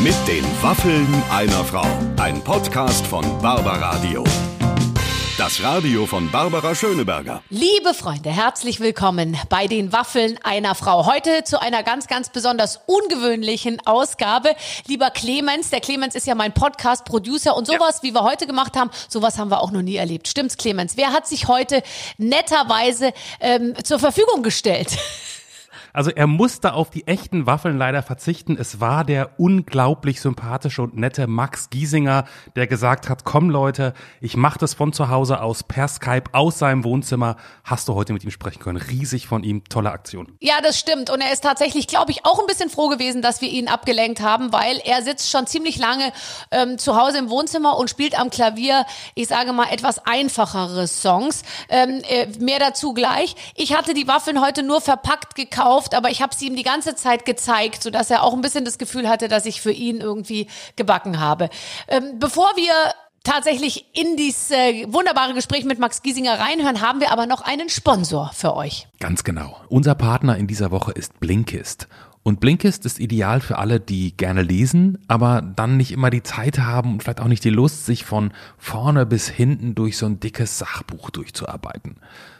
Mit den Waffeln einer Frau. Ein Podcast von Barbaradio. Das Radio von Barbara Schöneberger. Liebe Freunde, herzlich willkommen bei den Waffeln einer Frau. Heute zu einer ganz, ganz besonders ungewöhnlichen Ausgabe. Lieber Clemens, der Clemens ist ja mein Podcast-Producer und sowas, ja. wie wir heute gemacht haben, sowas haben wir auch noch nie erlebt. Stimmt's, Clemens? Wer hat sich heute netterweise ähm, zur Verfügung gestellt? Also er musste auf die echten Waffeln leider verzichten. Es war der unglaublich sympathische und nette Max Giesinger, der gesagt hat, komm Leute, ich mache das von zu Hause aus per Skype aus seinem Wohnzimmer. Hast du heute mit ihm sprechen können. Riesig von ihm, tolle Aktion. Ja, das stimmt. Und er ist tatsächlich, glaube ich, auch ein bisschen froh gewesen, dass wir ihn abgelenkt haben, weil er sitzt schon ziemlich lange ähm, zu Hause im Wohnzimmer und spielt am Klavier, ich sage mal, etwas einfachere Songs. Ähm, äh, mehr dazu gleich. Ich hatte die Waffeln heute nur verpackt gekauft gekauft, aber ich habe sie ihm die ganze Zeit gezeigt, sodass er auch ein bisschen das Gefühl hatte, dass ich für ihn irgendwie gebacken habe. Ähm, bevor wir tatsächlich in dieses äh, wunderbare Gespräch mit Max Giesinger reinhören, haben wir aber noch einen Sponsor für euch. Ganz genau. Unser Partner in dieser Woche ist Blinkist. Und Blinkist ist ideal für alle, die gerne lesen, aber dann nicht immer die Zeit haben und vielleicht auch nicht die Lust, sich von vorne bis hinten durch so ein dickes Sachbuch durchzuarbeiten.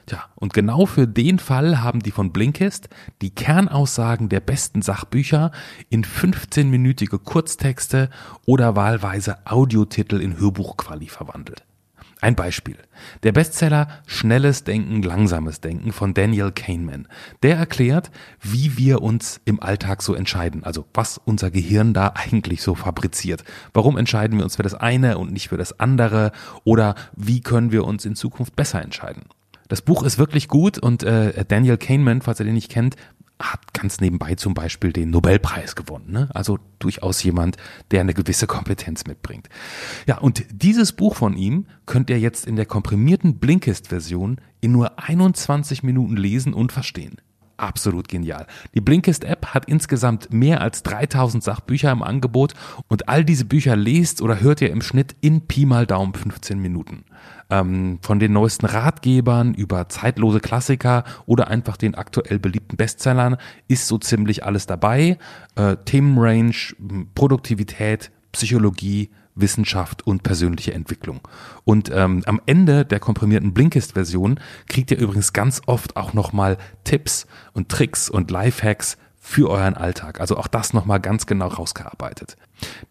Tja, und genau für den Fall haben die von Blinkist die Kernaussagen der besten Sachbücher in 15-minütige Kurztexte oder wahlweise Audiotitel in Hörbuchquali verwandelt. Ein Beispiel. Der Bestseller Schnelles Denken, Langsames Denken von Daniel Kahneman. Der erklärt, wie wir uns im Alltag so entscheiden. Also was unser Gehirn da eigentlich so fabriziert. Warum entscheiden wir uns für das eine und nicht für das andere? Oder wie können wir uns in Zukunft besser entscheiden? Das Buch ist wirklich gut und äh, Daniel Kahneman, falls ihr den nicht kennt, hat ganz nebenbei zum Beispiel den Nobelpreis gewonnen. Ne? Also durchaus jemand, der eine gewisse Kompetenz mitbringt. Ja, und dieses Buch von ihm könnt ihr jetzt in der komprimierten Blinkist-Version in nur 21 Minuten lesen und verstehen. Absolut genial. Die Blinkist-App hat insgesamt mehr als 3000 Sachbücher im Angebot und all diese Bücher lest oder hört ihr im Schnitt in Pi mal Daumen 15 Minuten. Ähm, von den neuesten Ratgebern über zeitlose Klassiker oder einfach den aktuell beliebten Bestsellern ist so ziemlich alles dabei. Äh, Themenrange, Produktivität, Psychologie, Wissenschaft und persönliche Entwicklung. Und ähm, am Ende der komprimierten Blinkist-Version kriegt ihr übrigens ganz oft auch nochmal Tipps und Tricks und Lifehacks für euren Alltag. Also auch das nochmal ganz genau rausgearbeitet.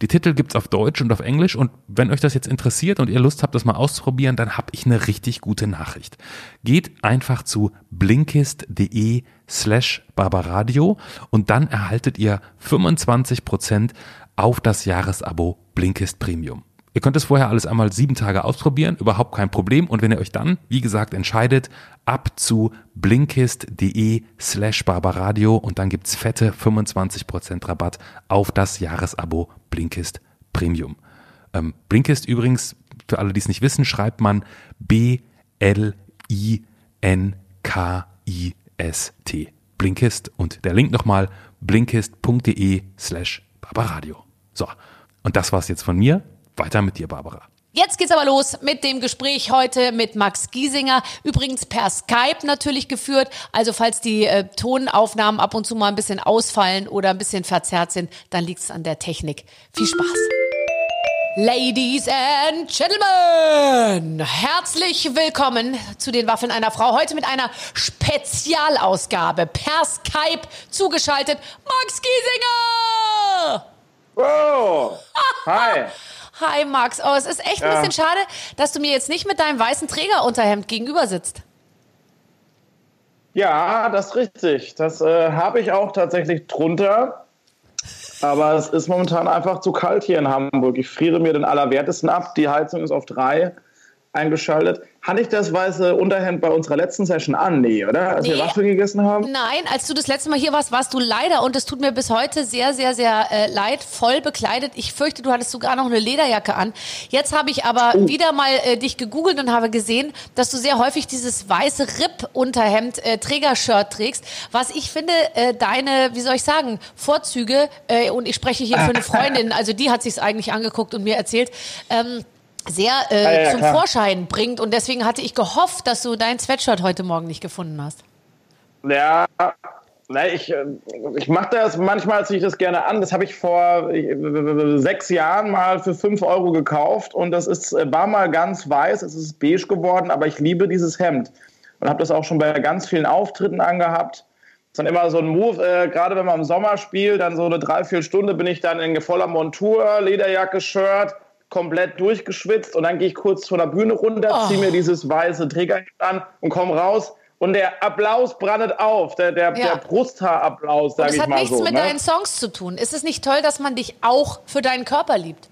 Die Titel gibt's auf Deutsch und auf Englisch und wenn euch das jetzt interessiert und ihr Lust habt, das mal auszuprobieren, dann habe ich eine richtig gute Nachricht. Geht einfach zu blinkist.de slash barbaradio und dann erhaltet ihr 25% auf das Jahresabo Blinkist Premium. Ihr könnt es vorher alles einmal sieben Tage ausprobieren, überhaupt kein Problem. Und wenn ihr euch dann, wie gesagt, entscheidet, ab zu blinkist.de slash barbaradio und dann gibt's fette 25% Rabatt auf das Jahresabo Blinkist Premium. Ähm, Blinkist übrigens, für alle, die es nicht wissen, schreibt man B-L-I-N-K-I-S-T. Blinkist und der Link nochmal blinkist.de slash barbaradio. So, und das war's jetzt von mir. Weiter mit dir, Barbara. Jetzt geht's aber los mit dem Gespräch heute mit Max Giesinger. Übrigens per Skype natürlich geführt. Also falls die äh, Tonaufnahmen ab und zu mal ein bisschen ausfallen oder ein bisschen verzerrt sind, dann liegt's an der Technik. Viel Spaß. Ladies and Gentlemen, herzlich willkommen zu den Waffeln einer Frau. Heute mit einer Spezialausgabe per Skype zugeschaltet. Max Giesinger! Wow! Hi! Hi Max, oh, es ist echt ein bisschen schade, dass du mir jetzt nicht mit deinem weißen Trägerunterhemd gegenüber sitzt. Ja, das ist richtig. Das äh, habe ich auch tatsächlich drunter. Aber es ist momentan einfach zu kalt hier in Hamburg. Ich friere mir den Allerwertesten ab. Die Heizung ist auf drei eingeschaltet. Hatte ich das weiße Unterhemd bei unserer letzten Session an? Nee, oder? Als nee. wir Waffeln gegessen haben? Nein, als du das letzte Mal hier warst, warst du leider, und es tut mir bis heute sehr, sehr, sehr äh, leid, voll bekleidet. Ich fürchte, du hattest sogar noch eine Lederjacke an. Jetzt habe ich aber oh. wieder mal äh, dich gegoogelt und habe gesehen, dass du sehr häufig dieses weiße Ripp-Unterhemd, äh, Trägershirt trägst, was ich finde, äh, deine, wie soll ich sagen, Vorzüge, äh, und ich spreche hier für eine Freundin, also die hat sich's eigentlich angeguckt und mir erzählt, ähm, sehr äh, ah, ja, zum klar. Vorschein bringt. Und deswegen hatte ich gehofft, dass du dein Sweatshirt heute Morgen nicht gefunden hast. Ja, Na, ich, äh, ich mache das manchmal, ziehe ich das gerne an. Das habe ich vor sechs Jahren mal für fünf Euro gekauft und das ist, äh, war mal ganz weiß, es ist beige geworden, aber ich liebe dieses Hemd und habe das auch schon bei ganz vielen Auftritten angehabt. Das ist dann immer so ein Move, äh, gerade wenn man im Sommer spielt, dann so eine drei, vier Stunden bin ich dann in voller Montur, Lederjacke, Shirt, komplett durchgeschwitzt und dann gehe ich kurz von der Bühne runter, oh. ziehe mir dieses weiße Trägerhemd an und komme raus und der Applaus brandet auf, der, der, ja. der Brusthaarapplaus, sage ich mal so. Das hat nichts mit ne? deinen Songs zu tun. Ist es nicht toll, dass man dich auch für deinen Körper liebt?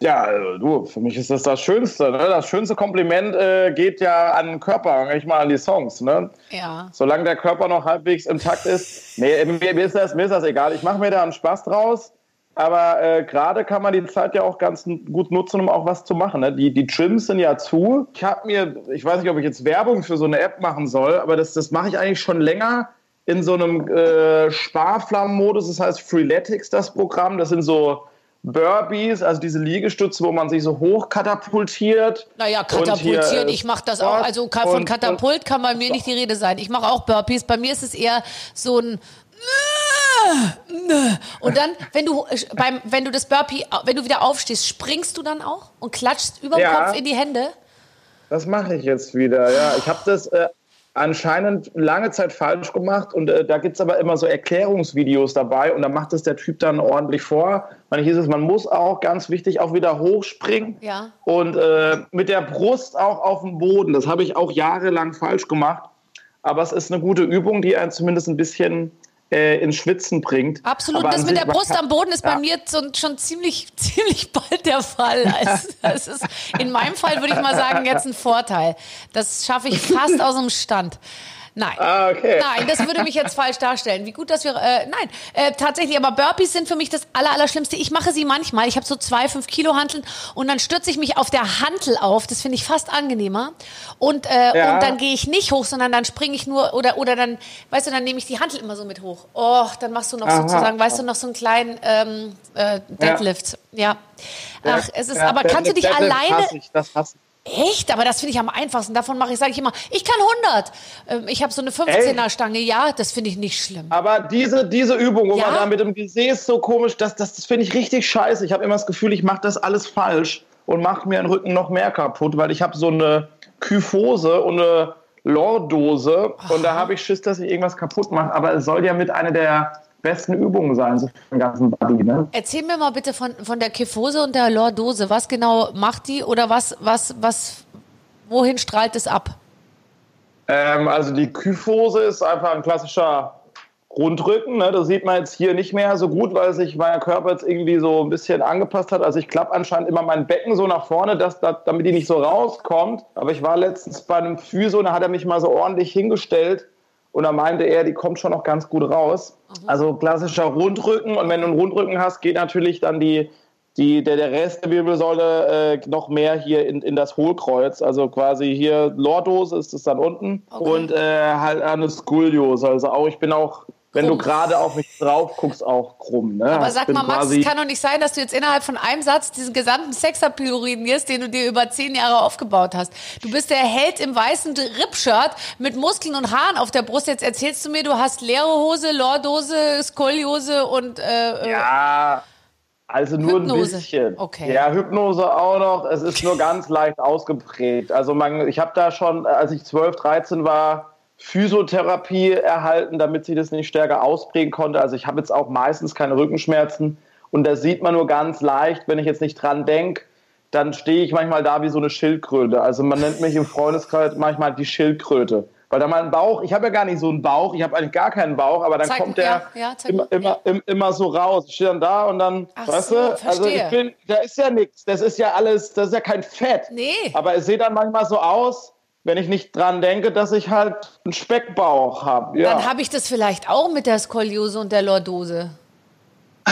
Ja, also, du, für mich ist das das Schönste. Ne? Das schönste Kompliment äh, geht ja an den Körper, nicht mal an die Songs. Ne? Ja. Solange der Körper noch halbwegs intakt ist. Nee, mir, mir, ist das, mir ist das egal. Ich mache mir da einen Spaß draus. Aber äh, gerade kann man die Zeit ja auch ganz gut nutzen, um auch was zu machen. Ne? Die, die Gyms sind ja zu. Ich habe mir, ich weiß nicht, ob ich jetzt Werbung für so eine App machen soll, aber das, das mache ich eigentlich schon länger in so einem äh, Sparflammenmodus. Das heißt Freeletics, das Programm. Das sind so Burpees, also diese Liegestütze, wo man sich so hoch katapultiert. Naja, katapultiert, hier, ich mache das auch. Also von Katapult kann bei mir nicht die Rede sein. Ich mache auch Burpees. Bei mir ist es eher so ein und dann, wenn du beim, wenn du das Burpee, wenn du wieder aufstehst, springst du dann auch und klatschst über den ja, Kopf in die Hände? Das mache ich jetzt wieder, ja. Ich habe das äh, anscheinend lange Zeit falsch gemacht und äh, da gibt es aber immer so Erklärungsvideos dabei und da macht es der Typ dann ordentlich vor. Man hieß es, man muss auch ganz wichtig auch wieder hochspringen ja. und äh, mit der Brust auch auf dem Boden. Das habe ich auch jahrelang falsch gemacht. Aber es ist eine gute Übung, die einen zumindest ein bisschen äh, ins Schwitzen bringt. Absolut. das mit der Brust kann, am Boden ist ja. bei mir so, schon ziemlich, ziemlich bald der Fall. Also, das ist in meinem Fall würde ich mal sagen jetzt ein Vorteil. Das schaffe ich fast aus dem Stand. Nein. Ah, okay. Nein, das würde mich jetzt falsch darstellen. Wie gut, dass wir. Äh, nein, äh, tatsächlich, aber Burpees sind für mich das Allerallerschlimmste. Ich mache sie manchmal. Ich habe so zwei, fünf Kilo Hanteln und dann stürze ich mich auf der Hantel auf. Das finde ich fast angenehmer. Und, äh, ja. und dann gehe ich nicht hoch, sondern dann springe ich nur oder, oder dann, weißt du, dann nehme ich die Hantel immer so mit hoch. Oh, dann machst du noch Aha. sozusagen, weißt du, noch so einen kleinen ähm, äh, Deadlift. Ja. ja. Ach, es ist, ja, aber kannst du dich alleine. Ich, das hasse Echt? Aber das finde ich am einfachsten. Davon mache ich, sage ich immer, ich kann 100. Ähm, ich habe so eine 15er-Stange. Ja, das finde ich nicht schlimm. Aber diese, diese Übung, wo ja? man da mit dem Gesäß so komisch, das, das, das finde ich richtig scheiße. Ich habe immer das Gefühl, ich mache das alles falsch und mache mir den Rücken noch mehr kaputt, weil ich habe so eine Kyphose und eine Lordose und da habe ich Schiss, dass ich irgendwas kaputt mache. Aber es soll ja mit einer der besten Übungen sein so für den ganzen Body. Ne? Erzähl mir mal bitte von, von der Kyphose und der Lordose. Was genau macht die oder was, was, was, wohin strahlt es ab? Ähm, also die Kyphose ist einfach ein klassischer Rundrücken. Ne? Das sieht man jetzt hier nicht mehr so gut, weil sich mein Körper jetzt irgendwie so ein bisschen angepasst hat. Also ich klappe anscheinend immer mein Becken so nach vorne, dass, dass, damit die nicht so rauskommt. Aber ich war letztens bei einem Physio und da hat er mich mal so ordentlich hingestellt und da meinte er, die kommt schon noch ganz gut raus. Mhm. Also klassischer Rundrücken. Und wenn du einen Rundrücken hast, geht natürlich dann die, die, der, der Rest der Wirbelsäule äh, noch mehr hier in, in das Hohlkreuz. Also quasi hier Lordose ist es dann unten. Okay. Und äh, halt eine Skoliose. Also auch, ich bin auch wenn du gerade auf mich drauf guckst, auch krumm. Ne? Aber sag mal, Max, es kann doch nicht sein, dass du jetzt innerhalb von einem Satz diesen gesamten Sexappeal urinierst, den du dir über zehn Jahre aufgebaut hast. Du bist der Held im weißen Rippshirt mit Muskeln und Haaren auf der Brust. Jetzt erzählst du mir, du hast leere Hose, Lordose, Skoliose und äh, äh ja. Also nur Hypnose. ein bisschen. Okay. Ja, Hypnose auch noch. Es ist nur ganz leicht ausgeprägt. Also man, ich habe da schon, als ich 12, 13 war, Physiotherapie erhalten, damit sie das nicht stärker ausprägen konnte. Also ich habe jetzt auch meistens keine Rückenschmerzen und das sieht man nur ganz leicht, wenn ich jetzt nicht dran denke, dann stehe ich manchmal da wie so eine Schildkröte. Also man nennt mich im Freundeskreis manchmal die Schildkröte. Weil da mein Bauch, ich habe ja gar nicht so einen Bauch, ich habe eigentlich gar keinen Bauch, aber dann zeig, kommt der ja, ja, immer, immer, ja. immer so raus. Ich stehe dann da und dann, Ach weißt so, du, also ich bin, da ist ja nichts, das ist ja alles, das ist ja kein Fett. Nee. Aber es sieht dann manchmal so aus, wenn ich nicht dran denke, dass ich halt einen Speckbauch habe. Ja. Dann habe ich das vielleicht auch mit der Skoliose und der Lordose.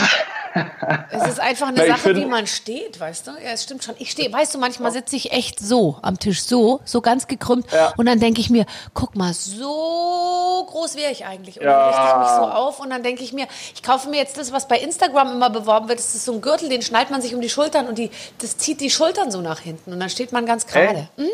es ist einfach eine Na, Sache, wie man steht, weißt du? Ja, es stimmt schon. Ich stehe, weißt du, manchmal sitze ich echt so am Tisch, so, so ganz gekrümmt. Ja. Und dann denke ich mir, guck mal, so groß wäre ich eigentlich. Und ja. dann richte ich mich so auf und dann denke ich mir, ich kaufe mir jetzt das, was bei Instagram immer beworben wird. Das ist so ein Gürtel, den schnallt man sich um die Schultern und die, das zieht die Schultern so nach hinten. Und dann steht man ganz gerade. Hm?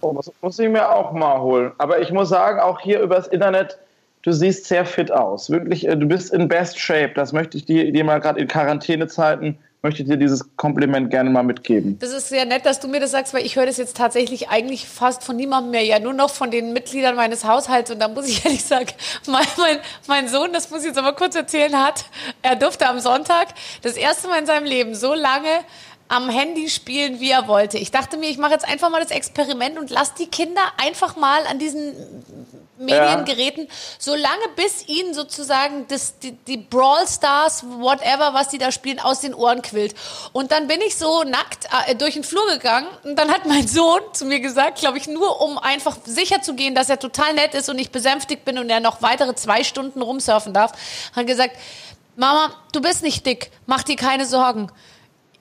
Oh, das muss ich mir auch mal holen. Aber ich muss sagen, auch hier übers Internet du siehst sehr fit aus. Wirklich, äh, du bist in best shape. Das möchte ich dir, dir mal gerade in Quarantänezeiten möchte ich dir dieses Kompliment gerne mal mitgeben. Das ist sehr nett, dass du mir das sagst, weil ich höre das jetzt tatsächlich eigentlich fast von niemandem mehr, ja nur noch von den Mitgliedern meines Haushalts. Und da muss ich ehrlich sagen, mein, mein, mein Sohn, das muss ich jetzt aber kurz erzählen, hat, er durfte am Sonntag das erste Mal in seinem Leben so lange am Handy spielen, wie er wollte. Ich dachte mir, ich mache jetzt einfach mal das Experiment und lass die Kinder einfach mal an diesen Mediengeräten, ja. solange bis ihnen sozusagen das, die, die Brawl Stars, whatever, was die da spielen, aus den Ohren quillt. Und dann bin ich so nackt äh, durch den Flur gegangen und dann hat mein Sohn zu mir gesagt, glaube ich, nur um einfach sicher zu gehen, dass er total nett ist und ich besänftigt bin und er noch weitere zwei Stunden rumsurfen darf, hat gesagt, Mama, du bist nicht dick, mach dir keine Sorgen.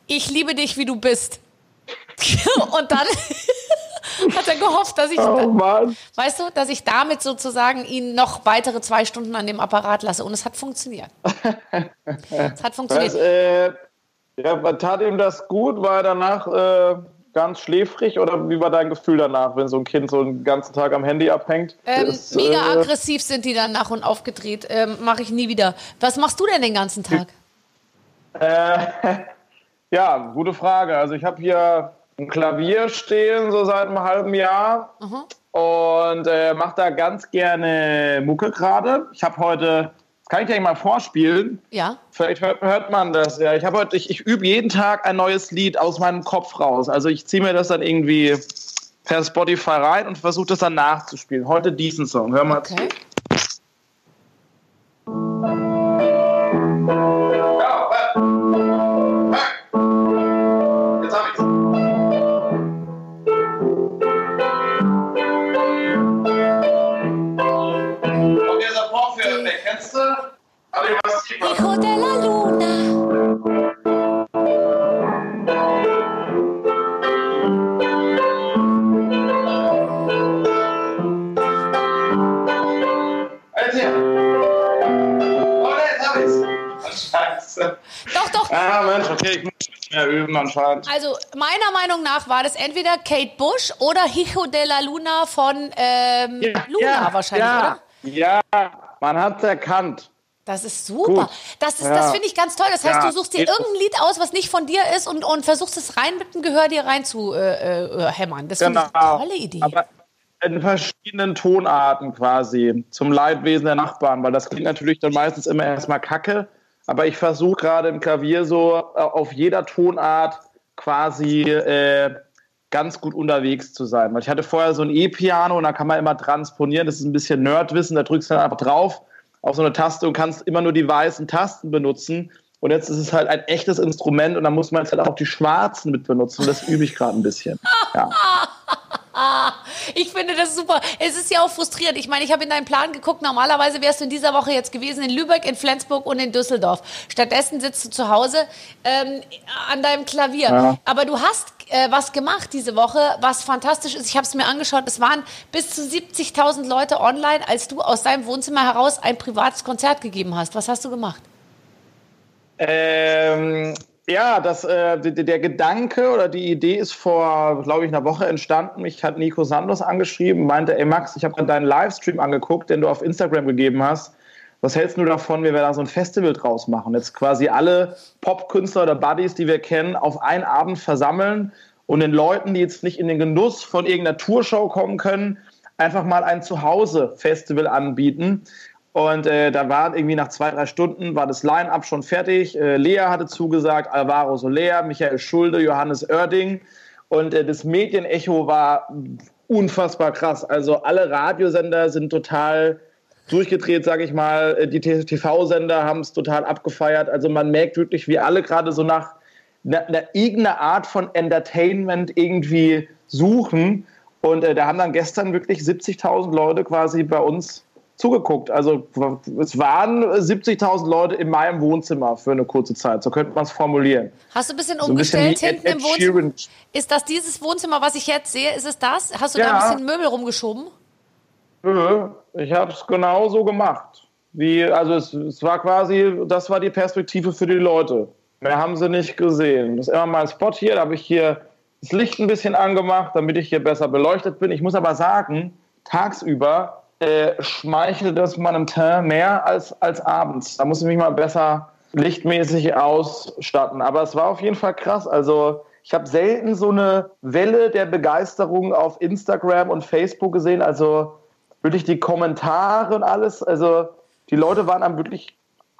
Ich liebe dich, wie du bist. und dann hat er gehofft, dass ich, oh, weißt du, dass ich damit sozusagen ihn noch weitere zwei Stunden an dem Apparat lasse. Und es hat funktioniert. es hat funktioniert. Was, äh, ja, tat ihm das gut? War er danach äh, ganz schläfrig oder wie war dein Gefühl danach, wenn so ein Kind so einen ganzen Tag am Handy abhängt? Ähm, ist, mega äh, aggressiv sind die dann nach und aufgedreht. Ähm, Mache ich nie wieder. Was machst du denn den ganzen Tag? Äh, ja, gute Frage. Also ich habe hier ein Klavier stehen, so seit einem halben Jahr. Mhm. Und äh, mache da ganz gerne Mucke gerade. Ich habe heute, das kann ich dir mal vorspielen. Ja. Vielleicht hört, hört man das. Ja, ich habe heute, ich, ich übe jeden Tag ein neues Lied aus meinem Kopf raus. Also ich ziehe mir das dann irgendwie per Spotify rein und versuche das dann nachzuspielen. Heute diesen Song. Hör mal okay. zu. Okay, ich muss mehr üben anscheinend. Also, meiner Meinung nach war das entweder Kate Bush oder Hijo de la Luna von ähm, ja, Luna ja, wahrscheinlich, ja, oder? Ja, man hat es erkannt. Das ist super. Gut. Das, ja. das finde ich ganz toll. Das heißt, ja. du suchst dir irgendein Lied aus, was nicht von dir ist und, und versuchst es rein mit dem Gehör dir rein zu äh, äh, hämmern. Das genau. finde ich eine tolle Idee. Aber in verschiedenen Tonarten quasi zum Leidwesen der Nachbarn, weil das klingt natürlich dann meistens immer erstmal kacke. Aber ich versuche gerade im Klavier so äh, auf jeder Tonart quasi äh, ganz gut unterwegs zu sein. Weil ich hatte vorher so ein E-Piano und da kann man immer transponieren. Das ist ein bisschen Nerdwissen, da drückst du dann einfach drauf auf so eine Taste und kannst immer nur die weißen Tasten benutzen. Und jetzt ist es halt ein echtes Instrument und dann muss man jetzt halt auch die schwarzen mit benutzen. Das übe ich gerade ein bisschen. Ja. Ich finde das super. Es ist ja auch frustrierend. Ich meine, ich habe in deinen Plan geguckt. Normalerweise wärst du in dieser Woche jetzt gewesen in Lübeck, in Flensburg und in Düsseldorf. Stattdessen sitzt du zu Hause ähm, an deinem Klavier. Ja. Aber du hast äh, was gemacht diese Woche, was fantastisch ist. Ich habe es mir angeschaut. Es waren bis zu 70.000 Leute online, als du aus deinem Wohnzimmer heraus ein privates Konzert gegeben hast. Was hast du gemacht? Ähm, ja, das, äh, der Gedanke oder die Idee ist vor, glaube ich, einer Woche entstanden. Mich hat Nico Sandos angeschrieben, meinte, ey Max, ich habe deinen Livestream angeguckt, den du auf Instagram gegeben hast. Was hältst du davon, wenn wir da so ein Festival draus machen? Jetzt quasi alle Popkünstler oder Buddies, die wir kennen, auf einen Abend versammeln und den Leuten, die jetzt nicht in den Genuss von irgendeiner Tourshow kommen können, einfach mal ein Zuhause-Festival anbieten und äh, da war irgendwie nach zwei, drei Stunden war das Line-Up schon fertig. Äh, Lea hatte zugesagt, Alvaro Soler, Michael Schulde, Johannes Oerding. Und äh, das Medienecho war unfassbar krass. Also alle Radiosender sind total durchgedreht, sage ich mal. Äh, die TV-Sender haben es total abgefeiert. Also man merkt wirklich, wie alle gerade so nach einer, einer irgendeiner Art von Entertainment irgendwie suchen. Und äh, da haben dann gestern wirklich 70.000 Leute quasi bei uns zugeguckt. Also es waren 70.000 Leute in meinem Wohnzimmer für eine kurze Zeit. So könnte man es formulieren. Hast du ein bisschen umgestellt so ein bisschen hinten Ed, Ed im Wohnzimmer? Ist das dieses Wohnzimmer, was ich jetzt sehe? Ist es das? Hast du ja. da ein bisschen Möbel rumgeschoben? Nö, ich habe es genau so gemacht. Wie, also es, es, war quasi, das war die Perspektive für die Leute. Mehr haben sie nicht gesehen. Das ist immer mein Spot hier, da habe ich hier das Licht ein bisschen angemacht, damit ich hier besser beleuchtet bin. Ich muss aber sagen, tagsüber äh, schmeichelt das meinem Teint mehr als, als abends. Da muss ich mich mal besser lichtmäßig ausstatten. Aber es war auf jeden Fall krass. Also ich habe selten so eine Welle der Begeisterung auf Instagram und Facebook gesehen. Also wirklich die Kommentare und alles. Also die Leute waren einem wirklich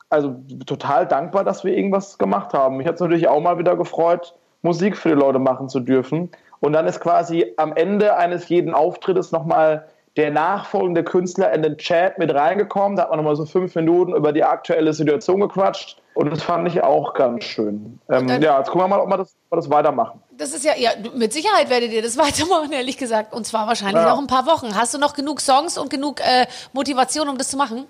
also total dankbar, dass wir irgendwas gemacht haben. Mich hat es natürlich auch mal wieder gefreut, Musik für die Leute machen zu dürfen. Und dann ist quasi am Ende eines jeden Auftrittes nochmal der nachfolgende Künstler in den Chat mit reingekommen. Da hat man nochmal so fünf Minuten über die aktuelle Situation gequatscht. Und das fand ich auch ganz schön. Ähm, ja, jetzt gucken wir mal, ob wir das, ob wir das weitermachen. Das ist ja, ja, mit Sicherheit werdet ihr das weitermachen, ehrlich gesagt. Und zwar wahrscheinlich ja. noch ein paar Wochen. Hast du noch genug Songs und genug äh, Motivation, um das zu machen?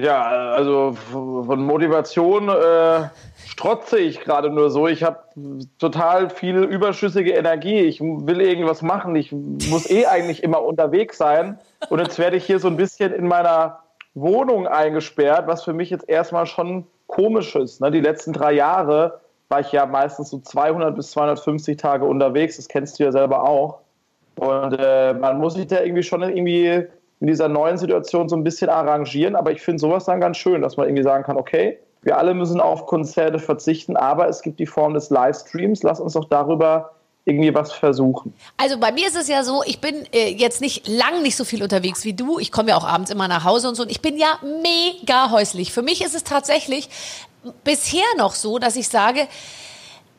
Ja, also von Motivation äh, strotze ich gerade nur so. Ich habe total viel überschüssige Energie. Ich will irgendwas machen. Ich muss eh eigentlich immer unterwegs sein. Und jetzt werde ich hier so ein bisschen in meiner Wohnung eingesperrt, was für mich jetzt erstmal schon komisch ist. Ne? Die letzten drei Jahre war ich ja meistens so 200 bis 250 Tage unterwegs. Das kennst du ja selber auch. Und äh, man muss sich da irgendwie schon irgendwie in dieser neuen Situation so ein bisschen arrangieren. Aber ich finde sowas dann ganz schön, dass man irgendwie sagen kann, okay, wir alle müssen auf Konzerte verzichten, aber es gibt die Form des Livestreams. Lass uns doch darüber irgendwie was versuchen. Also bei mir ist es ja so, ich bin äh, jetzt nicht lang nicht so viel unterwegs wie du. Ich komme ja auch abends immer nach Hause und so. Und ich bin ja mega häuslich. Für mich ist es tatsächlich bisher noch so, dass ich sage,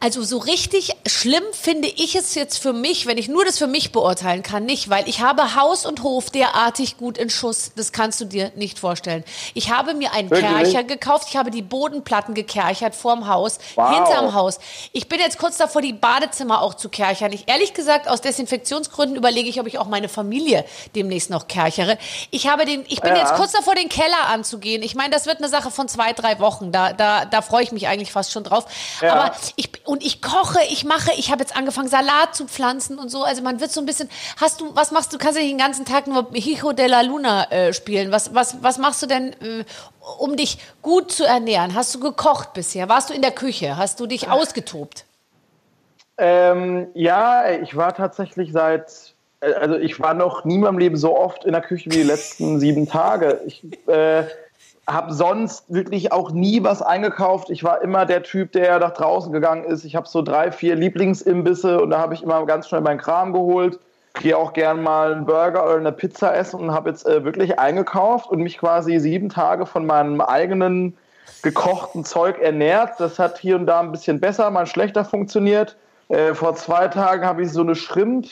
also so richtig schlimm finde ich es jetzt für mich, wenn ich nur das für mich beurteilen kann, nicht, weil ich habe Haus und Hof derartig gut in Schuss. Das kannst du dir nicht vorstellen. Ich habe mir einen Wirklich? Kercher gekauft. Ich habe die Bodenplatten gekerchert vorm Haus, wow. hinterm Haus. Ich bin jetzt kurz davor, die Badezimmer auch zu kerchern. Ich ehrlich gesagt aus Desinfektionsgründen überlege ich, ob ich auch meine Familie demnächst noch kerchere. Ich habe den, ich bin ja. jetzt kurz davor, den Keller anzugehen. Ich meine, das wird eine Sache von zwei, drei Wochen. Da, da, da freue ich mich eigentlich fast schon drauf. Ja. Aber ich und ich koche, ich mache, ich habe jetzt angefangen Salat zu pflanzen und so. Also man wird so ein bisschen. Hast du, was machst du? Kannst du den ganzen Tag nur Hijo de la Luna äh, spielen? Was, was, was machst du denn, äh, um dich gut zu ernähren? Hast du gekocht bisher? Warst du in der Küche? Hast du dich ausgetobt? Ähm, ja, ich war tatsächlich seit äh, also ich war noch nie in meinem Leben so oft in der Küche wie die letzten sieben Tage. Ich äh, habe sonst wirklich auch nie was eingekauft. Ich war immer der Typ, der nach draußen gegangen ist. Ich habe so drei, vier Lieblingsimbisse und da habe ich immer ganz schnell meinen Kram geholt. Gehe auch gern mal einen Burger oder eine Pizza essen und habe jetzt äh, wirklich eingekauft und mich quasi sieben Tage von meinem eigenen gekochten Zeug ernährt. Das hat hier und da ein bisschen besser, mal schlechter funktioniert. Äh, vor zwei Tagen habe ich so eine Shrimp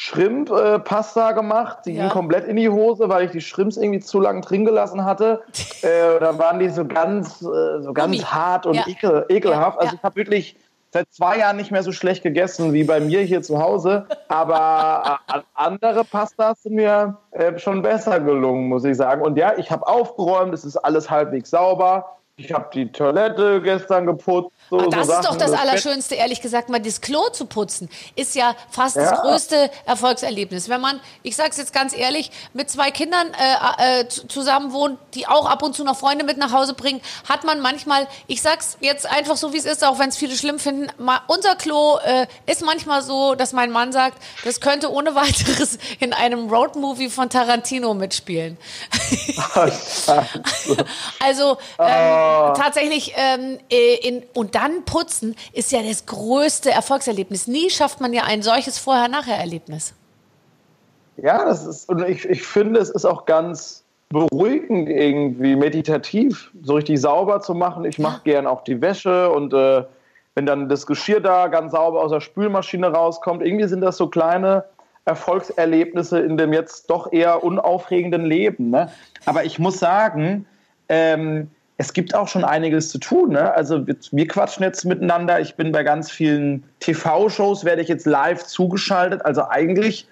Shrimp-Pasta äh, gemacht. Die ja. ging komplett in die Hose, weil ich die Shrimps irgendwie zu lange drin gelassen hatte. äh, da waren die so ganz, äh, so ganz hart und ja. ekel, ekelhaft. Ja. Also ich habe wirklich seit zwei Jahren nicht mehr so schlecht gegessen wie bei mir hier zu Hause. Aber äh, andere Pastas sind mir äh, schon besser gelungen, muss ich sagen. Und ja, ich habe aufgeräumt, es ist alles halbwegs sauber. Ich habe die Toilette gestern geputzt. So, das so ist doch das Allerschönste, ehrlich gesagt, mal das Klo zu putzen, ist ja fast ja. das größte Erfolgserlebnis. Wenn man, ich sage es jetzt ganz ehrlich, mit zwei Kindern äh, äh, zusammen wohnt, die auch ab und zu noch Freunde mit nach Hause bringen, hat man manchmal, ich sag's jetzt einfach so, wie es ist, auch wenn es viele schlimm finden, mal, unser Klo äh, ist manchmal so, dass mein Mann sagt, das könnte ohne weiteres in einem Roadmovie von Tarantino mitspielen. also ähm, oh. tatsächlich ähm, äh, in, und dann putzen ist ja das größte Erfolgserlebnis. Nie schafft man ja ein solches Vorher-Nachher-Erlebnis. Ja, das ist, und ich, ich finde, es ist auch ganz beruhigend irgendwie, meditativ, so richtig sauber zu machen. Ich mache gern auch die Wäsche und äh, wenn dann das Geschirr da ganz sauber aus der Spülmaschine rauskommt, irgendwie sind das so kleine Erfolgserlebnisse in dem jetzt doch eher unaufregenden Leben. Ne? Aber ich muss sagen, ähm, es gibt auch schon einiges zu tun. Ne? Also wir quatschen jetzt miteinander. Ich bin bei ganz vielen TV-Shows, werde ich jetzt live zugeschaltet. Also eigentlich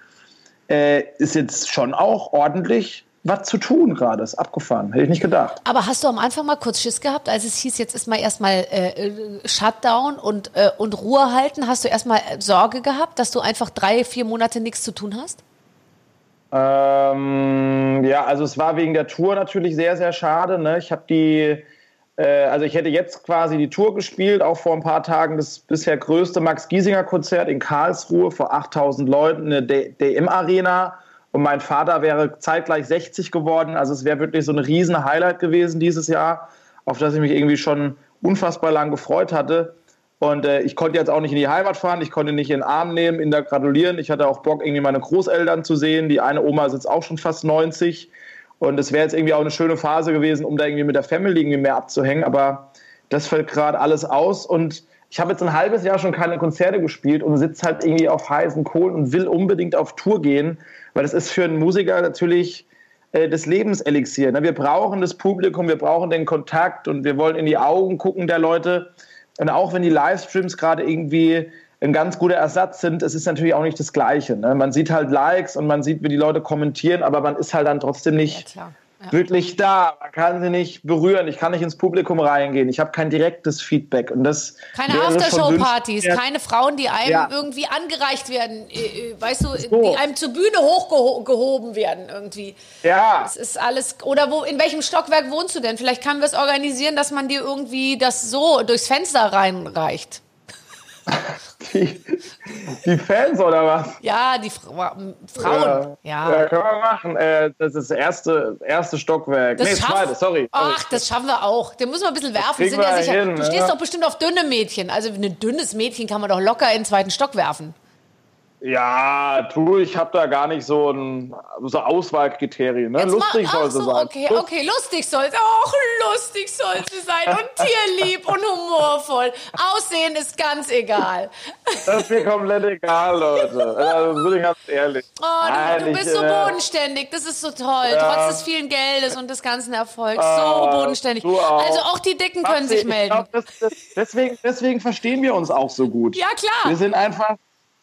äh, ist jetzt schon auch ordentlich was zu tun gerade. Ist abgefahren. Hätte ich nicht gedacht. Aber hast du am Anfang mal kurz Schiss gehabt, als es hieß, jetzt ist mal erstmal äh, Shutdown und, äh, und Ruhe halten? Hast du erstmal Sorge gehabt, dass du einfach drei, vier Monate nichts zu tun hast? Ähm, ja, also es war wegen der Tour natürlich sehr, sehr schade. Ne? Ich habe die, äh, also ich hätte jetzt quasi die Tour gespielt, auch vor ein paar Tagen das bisher größte Max Giesinger Konzert in Karlsruhe vor 8000 Leuten in der DM Arena. Und mein Vater wäre zeitgleich 60 geworden. Also es wäre wirklich so ein riesen Highlight gewesen dieses Jahr, auf das ich mich irgendwie schon unfassbar lang gefreut hatte. Und äh, ich konnte jetzt auch nicht in die Heimat fahren, ich konnte nicht in den Arm nehmen, in der gratulieren. Ich hatte auch Bock, irgendwie meine Großeltern zu sehen. Die eine Oma sitzt auch schon fast 90. Und es wäre jetzt irgendwie auch eine schöne Phase gewesen, um da irgendwie mit der Family irgendwie mehr abzuhängen. Aber das fällt gerade alles aus. Und ich habe jetzt ein halbes Jahr schon keine Konzerte gespielt und sitze halt irgendwie auf heißen Kohlen und will unbedingt auf Tour gehen, weil das ist für einen Musiker natürlich äh, das Lebenselixier. Ne? Wir brauchen das Publikum, wir brauchen den Kontakt und wir wollen in die Augen gucken der Leute. Und auch wenn die Livestreams gerade irgendwie ein ganz guter Ersatz sind, es ist natürlich auch nicht das Gleiche. Ne? Man sieht halt Likes und man sieht, wie die Leute kommentieren, aber man ist halt dann trotzdem nicht ja, ja. wirklich da. Man kann sie nicht berühren. Ich kann nicht ins Publikum reingehen. Ich habe kein direktes Feedback. Und das keine Aftershow-Partys, keine Frauen, die einem ja. irgendwie angereicht werden, äh, äh, weißt du, so. die einem zur Bühne hochgehoben werden irgendwie. Ja. Das ist alles. Oder wo, in welchem Stockwerk wohnst du denn? Vielleicht können wir es organisieren, dass man dir irgendwie das so durchs Fenster reinreicht. Die, die Fans oder was? Ja, die Fra Frauen. Ja. ja. können wir machen. Äh, das ist das erste, erste Stockwerk. Das nee, zweite, sorry. Ach, das schaffen wir auch. Den müssen wir ein bisschen werfen. Sind ja sicher, hin, du stehst ja. doch bestimmt auf dünne Mädchen. Also ein dünnes Mädchen kann man doch locker in den zweiten Stock werfen. Ja, du, ich habe da gar nicht so ein so Auswahlkriterien. Ne? lustig soll sie so, sein. Okay, okay, lustig soll sie. Auch lustig soll sie sein und tierlieb und humorvoll. Aussehen ist ganz egal. Das ist mir komplett egal, Leute. Also bin ich ganz ehrlich. Oh, du, Nein, du bist ich, so äh, bodenständig. Das ist so toll. Ja. Trotz des vielen Geldes und des ganzen Erfolgs. So ah, bodenständig. Auch. Also auch die Dicken können sich melden. Glaub, das, das, deswegen, deswegen verstehen wir uns auch so gut. Ja, klar. Wir sind einfach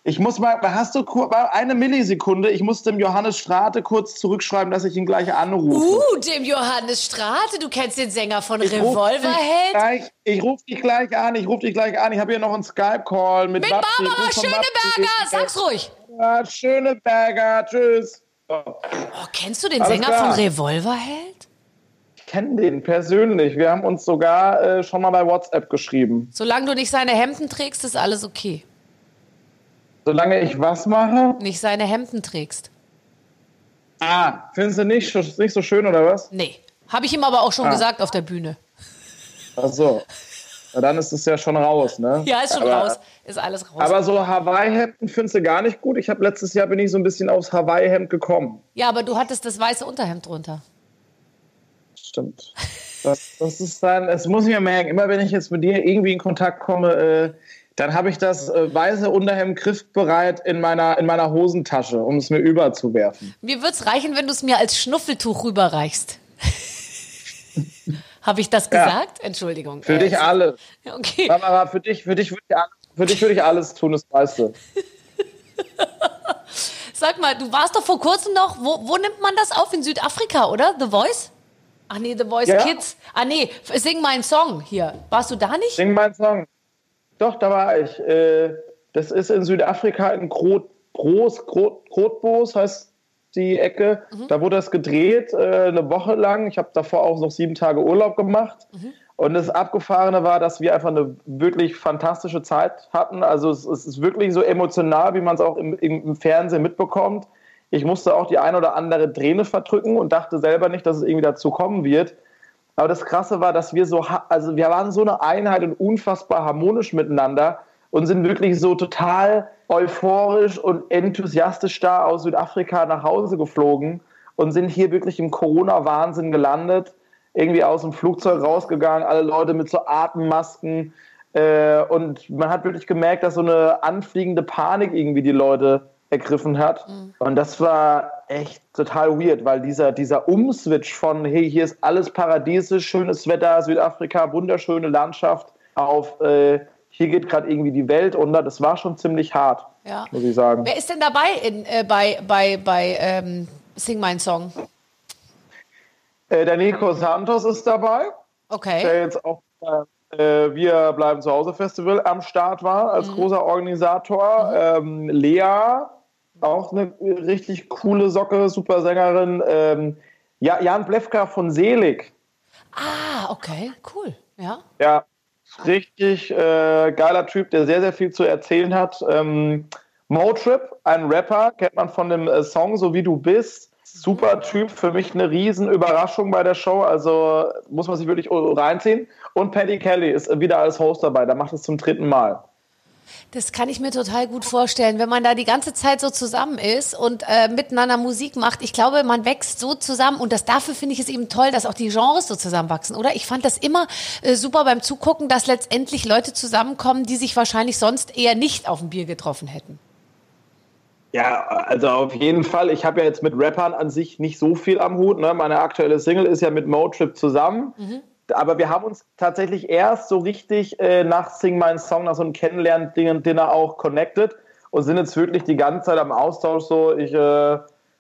ich muss mal, hast du eine Millisekunde, ich muss dem Johannes Strate kurz zurückschreiben, dass ich ihn gleich anrufe. Uh, dem Johannes Strate, du kennst den Sänger von ich Revolverheld? ich rufe dich gleich an, ich rufe dich gleich an, ich habe hier noch einen Skype-Call mit, mit Babsi. Barbara Schöneberger, sag's ruhig. Ja, Schöneberger, tschüss. Oh, kennst du den Alles Sänger klar. von Revolverheld? Ich kenne den persönlich, wir haben uns sogar äh, schon mal bei WhatsApp geschrieben. Solange du nicht seine Hemden trägst, ist alles okay. Solange ich was mache? Nicht seine Hemden trägst. Ah, findest du nicht, nicht so schön oder was? Nee. Habe ich ihm aber auch schon ah. gesagt auf der Bühne. Ach so. Na, dann ist es ja schon raus, ne? Ja, ist schon aber, raus. Ist alles raus. Aber so Hawaii-Hemden findest du gar nicht gut. Ich habe letztes Jahr bin ich so ein bisschen aufs Hawaii-Hemd gekommen. Ja, aber du hattest das weiße Unterhemd drunter. Stimmt. Das, das ist dann, das muss ich mir merken, immer wenn ich jetzt mit dir irgendwie in Kontakt komme, äh, dann habe ich das äh, weiße Unterhemd griffbereit in meiner, in meiner Hosentasche, um es mir überzuwerfen. Mir würde es reichen, wenn du es mir als Schnuffeltuch rüberreichst. habe ich das gesagt? Ja. Entschuldigung. Für äh, dich alles. Okay. Barbara, für dich, für dich würde ich, für dich würde ich alles tun, das weißt du. Sag mal, du warst doch vor kurzem noch, wo, wo nimmt man das auf? In Südafrika, oder? The Voice? Ach nee, The Voice ja. Kids. Ah nee, sing meinen Song hier. Warst du da nicht? Sing meinen Song. Doch, da war ich. Äh, das ist in Südafrika in Grot, Groß, Grot, Grotbos heißt die Ecke. Mhm. Da wurde das gedreht, äh, eine Woche lang. Ich habe davor auch noch sieben Tage Urlaub gemacht. Mhm. Und das Abgefahrene war, dass wir einfach eine wirklich fantastische Zeit hatten. Also es, es ist wirklich so emotional, wie man es auch im, im, Fernsehen mitbekommt. Ich musste auch die ein oder andere Träne verdrücken und dachte selber nicht, dass es irgendwie dazu kommen wird. Aber das Krasse war, dass wir so, also wir waren so eine Einheit und unfassbar harmonisch miteinander und sind wirklich so total euphorisch und enthusiastisch da aus Südafrika nach Hause geflogen und sind hier wirklich im Corona-Wahnsinn gelandet, irgendwie aus dem Flugzeug rausgegangen, alle Leute mit so Atemmasken. Äh, und man hat wirklich gemerkt, dass so eine anfliegende Panik irgendwie die Leute ergriffen hat. Mhm. Und das war echt total weird, weil dieser, dieser Umswitch von, hey, hier ist alles paradiesisch, schönes Wetter, Südafrika, wunderschöne Landschaft, auf, äh, hier geht gerade irgendwie die Welt unter, das war schon ziemlich hart, ja. muss ich sagen. Wer ist denn dabei in, äh, bei, bei, bei ähm, Sing Mein Song? Äh, der Nico Santos ist dabei. Okay. Der jetzt auch äh, Wir bleiben zu Hause Festival am Start war als mhm. großer Organisator. Mhm. Ähm, Lea auch eine richtig coole Socke, super Sängerin. Ähm, ja, Jan Blefka von Selig. Ah, okay, cool. Ja. Ja, richtig äh, geiler Typ, der sehr, sehr viel zu erzählen hat. Ähm, Motrip, ein Rapper, kennt man von dem äh, Song So wie du bist. Super Typ, für mich eine riesen Überraschung bei der Show, also muss man sich wirklich reinziehen. Und Paddy Kelly ist wieder als Host dabei, der macht es zum dritten Mal. Das kann ich mir total gut vorstellen, wenn man da die ganze Zeit so zusammen ist und äh, miteinander Musik macht. Ich glaube, man wächst so zusammen und das dafür finde ich es eben toll, dass auch die Genres so zusammenwachsen, oder? Ich fand das immer äh, super beim Zugucken, dass letztendlich Leute zusammenkommen, die sich wahrscheinlich sonst eher nicht auf dem Bier getroffen hätten. Ja, also auf jeden Fall. Ich habe ja jetzt mit Rappern an sich nicht so viel am Hut. Ne? Meine aktuelle Single ist ja mit Motrip zusammen. Mhm aber wir haben uns tatsächlich erst so richtig äh, nach Sing My Song, nach so einem Kennenlernen-Dinner auch connected und sind jetzt wirklich die ganze Zeit am Austausch so. Ich äh,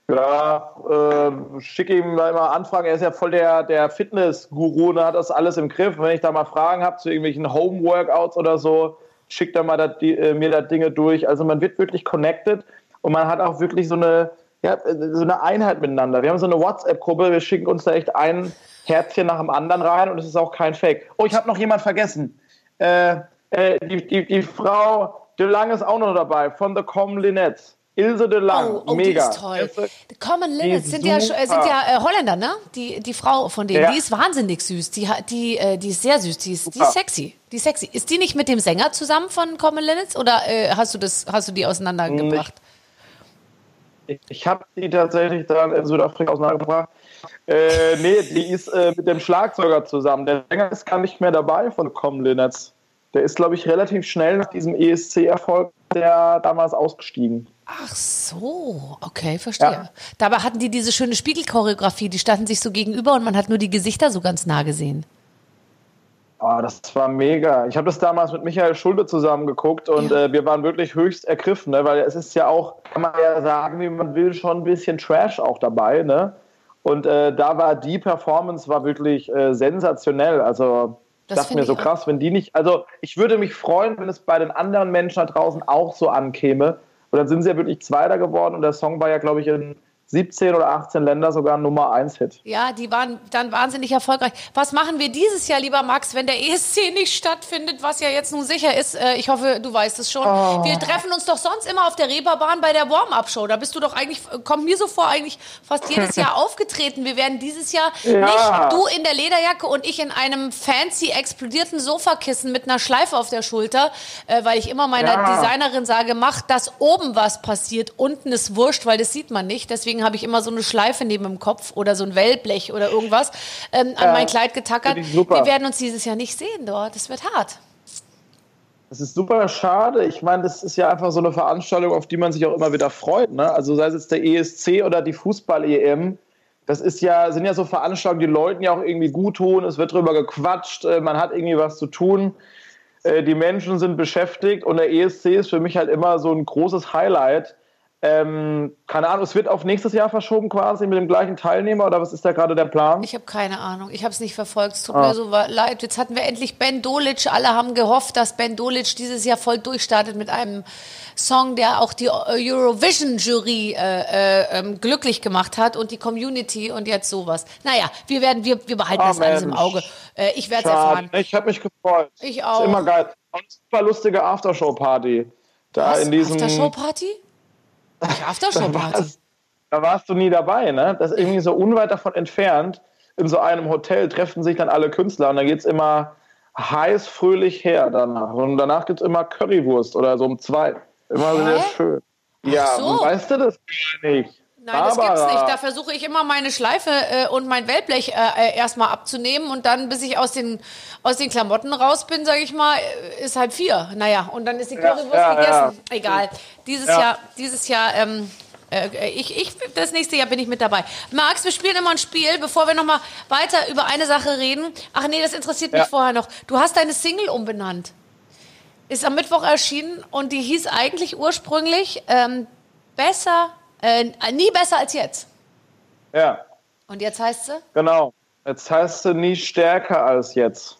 ja, äh, schicke ihm da immer Anfragen. Er ist ja voll der, der Fitness-Guru und hat das alles im Griff. Wenn ich da mal Fragen habe zu irgendwelchen Home-Workouts oder so, schickt er mal dat, die, äh, mir da Dinge durch. Also man wird wirklich connected und man hat auch wirklich so eine, ja, so eine Einheit miteinander. Wir haben so eine WhatsApp-Gruppe, wir schicken uns da echt ein Herzchen nach dem anderen rein und es ist auch kein Fake. Oh, ich habe noch jemand vergessen. Äh, äh, die, die, die Frau De Lang ist auch noch dabei von The Common Linnets. Ilse de Lang, oh, oh, mega. Die ist toll. The Common Linnets sind ja, sind ja äh, Holländer, ne? Die, die Frau von denen, ja. die ist wahnsinnig süß. Die, die, äh, die ist sehr süß, die ist, die ist sexy. Die ist sexy. Ist die nicht mit dem Sänger zusammen von Common Linnets oder äh, hast, du das, hast du die auseinandergebracht? Ich, ich habe die tatsächlich dann in Südafrika auseinandergebracht. Äh, nee, die ist äh, mit dem Schlagzeuger zusammen. Der Sänger ist gar nicht mehr dabei von Com Linnets. Der ist, glaube ich, relativ schnell nach diesem ESC-Erfolg der damals ausgestiegen. Ach so, okay, verstehe. Ja. Dabei hatten die diese schöne Spiegelchoreografie, die standen sich so gegenüber und man hat nur die Gesichter so ganz nah gesehen. Oh, das war mega. Ich habe das damals mit Michael Schulde zusammen geguckt und ja. äh, wir waren wirklich höchst ergriffen, ne? weil es ist ja auch, kann man ja sagen, wie man will, schon ein bisschen Trash auch dabei. Ne? Und äh, da war die Performance war wirklich äh, sensationell. Also das dachte mir so krass, wenn die nicht. Also ich würde mich freuen, wenn es bei den anderen Menschen da draußen auch so ankäme. Und dann sind sie ja wirklich Zweiter geworden und der Song war ja, glaube ich, in 17 oder 18 Länder sogar Nummer 1 Hit. Ja, die waren dann wahnsinnig erfolgreich. Was machen wir dieses Jahr, lieber Max, wenn der ESC nicht stattfindet, was ja jetzt nun sicher ist? Äh, ich hoffe, du weißt es schon. Oh. Wir treffen uns doch sonst immer auf der Reeperbahn bei der Warm-Up-Show. Da bist du doch eigentlich, kommt mir so vor, eigentlich fast jedes Jahr aufgetreten. Wir werden dieses Jahr ja. nicht du in der Lederjacke und ich in einem fancy explodierten Sofakissen mit einer Schleife auf der Schulter, äh, weil ich immer meiner ja. Designerin sage, mach, dass oben was passiert, unten ist wurscht, weil das sieht man nicht. Deswegen habe ich immer so eine Schleife neben dem Kopf oder so ein Wellblech oder irgendwas ähm, an ja, mein Kleid getackert. Wir werden uns dieses Jahr nicht sehen dort. Das wird hart. Das ist super schade. Ich meine, das ist ja einfach so eine Veranstaltung, auf die man sich auch immer wieder freut. Ne? Also sei es jetzt der ESC oder die Fußball-EM. Das ist ja, sind ja so Veranstaltungen, die Leuten ja auch irgendwie gut tun. Es wird drüber gequatscht, äh, man hat irgendwie was zu tun. Äh, die Menschen sind beschäftigt und der ESC ist für mich halt immer so ein großes Highlight ähm, keine Ahnung, es wird auf nächstes Jahr verschoben quasi mit dem gleichen Teilnehmer oder was ist da gerade der Plan? Ich habe keine Ahnung. Ich habe es nicht verfolgt. Es tut ah. mir so leid. Jetzt hatten wir endlich Ben Dolic. Alle haben gehofft, dass Ben Dolic dieses Jahr voll durchstartet mit einem Song, der auch die Eurovision-Jury äh, äh, ähm, glücklich gemacht hat und die Community und jetzt sowas. Naja, wir werden, wir, wir behalten oh, das Mensch. alles im Auge. Äh, ich werde es erfahren. Ich habe mich gefreut. Ich auch. Ist immer geil. Und super lustige Aftershow-Party. Da was? in diesem Aftershow-Party? Ich Aftershow-Party. Da warst du nie dabei, ne? Das ist irgendwie so unweit davon entfernt. In so einem Hotel treffen sich dann alle Künstler und dann geht es immer heiß, fröhlich her danach. Und danach gibt es immer Currywurst oder so um zwei. Immer Hä? sehr schön. Ja, so. weißt du das nicht? Nein, Barbara. das gibt's nicht. Da versuche ich immer meine Schleife äh, und mein Wellblech äh, äh, erstmal abzunehmen und dann, bis ich aus den, aus den Klamotten raus bin, sage ich mal, äh, ist halb vier. Naja, und dann ist die Currywurst ja, ja, gegessen. Ja. Egal. Dieses Jahr, dieses Jahr, ähm, äh, ich, ich, das nächste Jahr bin ich mit dabei. Max, wir spielen immer ein Spiel, bevor wir nochmal weiter über eine Sache reden. Ach nee, das interessiert mich vorher noch. Du hast deine Single umbenannt. Ist am Mittwoch erschienen und die hieß eigentlich ursprünglich ähm, Besser äh, nie besser als jetzt. Ja. Und jetzt heißt sie? Genau. Jetzt heißt sie nie stärker als jetzt.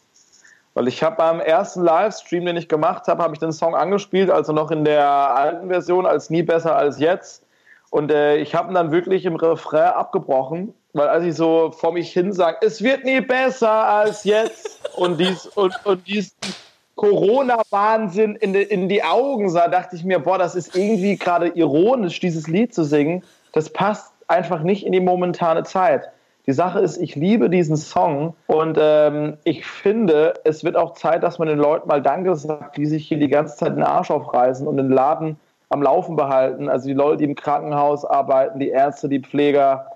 Weil ich habe beim ersten Livestream, den ich gemacht habe, habe ich den Song angespielt, also noch in der alten Version als nie besser als jetzt. Und äh, ich habe ihn dann wirklich im Refrain abgebrochen, weil als ich so vor mich hin sage, es wird nie besser als jetzt und, dies, und, und diesen Corona-Wahnsinn in, in die Augen sah, dachte ich mir, boah, das ist irgendwie gerade ironisch, dieses Lied zu singen. Das passt einfach nicht in die momentane Zeit. Die Sache ist, ich liebe diesen Song und ähm, ich finde, es wird auch Zeit, dass man den Leuten mal Danke sagt, die sich hier die ganze Zeit den Arsch aufreißen und den Laden am Laufen behalten. Also die Leute, die im Krankenhaus arbeiten, die Ärzte, die Pfleger,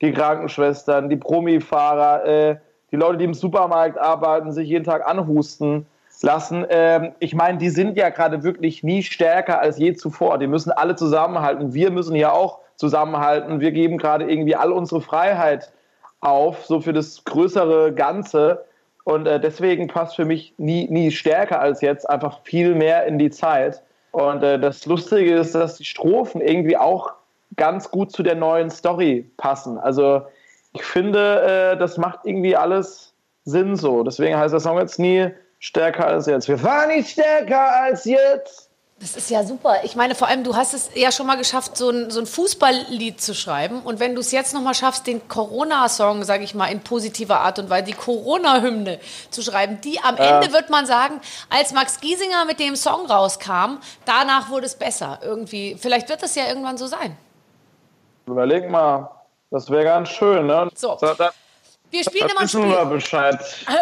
die Krankenschwestern, die Promifahrer, äh, die Leute, die im Supermarkt arbeiten, sich jeden Tag anhusten lassen. Ähm, ich meine, die sind ja gerade wirklich nie stärker als je zuvor. Die müssen alle zusammenhalten. Wir müssen ja auch zusammenhalten. Wir geben gerade irgendwie all unsere Freiheit auf, so für das größere Ganze. Und äh, deswegen passt für mich nie, nie stärker als jetzt einfach viel mehr in die Zeit. Und äh, das Lustige ist, dass die Strophen irgendwie auch ganz gut zu der neuen Story passen. Also ich finde, äh, das macht irgendwie alles Sinn so. Deswegen heißt der Song jetzt nie stärker als jetzt. Wir fahren nicht stärker als jetzt. Das ist ja super. Ich meine, vor allem, du hast es ja schon mal geschafft, so ein, so ein Fußballlied zu schreiben. Und wenn du es jetzt noch mal schaffst, den Corona-Song, sage ich mal, in positiver Art und Weise, die Corona-Hymne zu schreiben, die am ja. Ende, wird man sagen, als Max Giesinger mit dem Song rauskam, danach wurde es besser. Irgendwie. Vielleicht wird es ja irgendwann so sein. Überleg mal. Das wäre ganz schön, ne? So. so wir spielen immer ein Spiel. Wir Bescheid.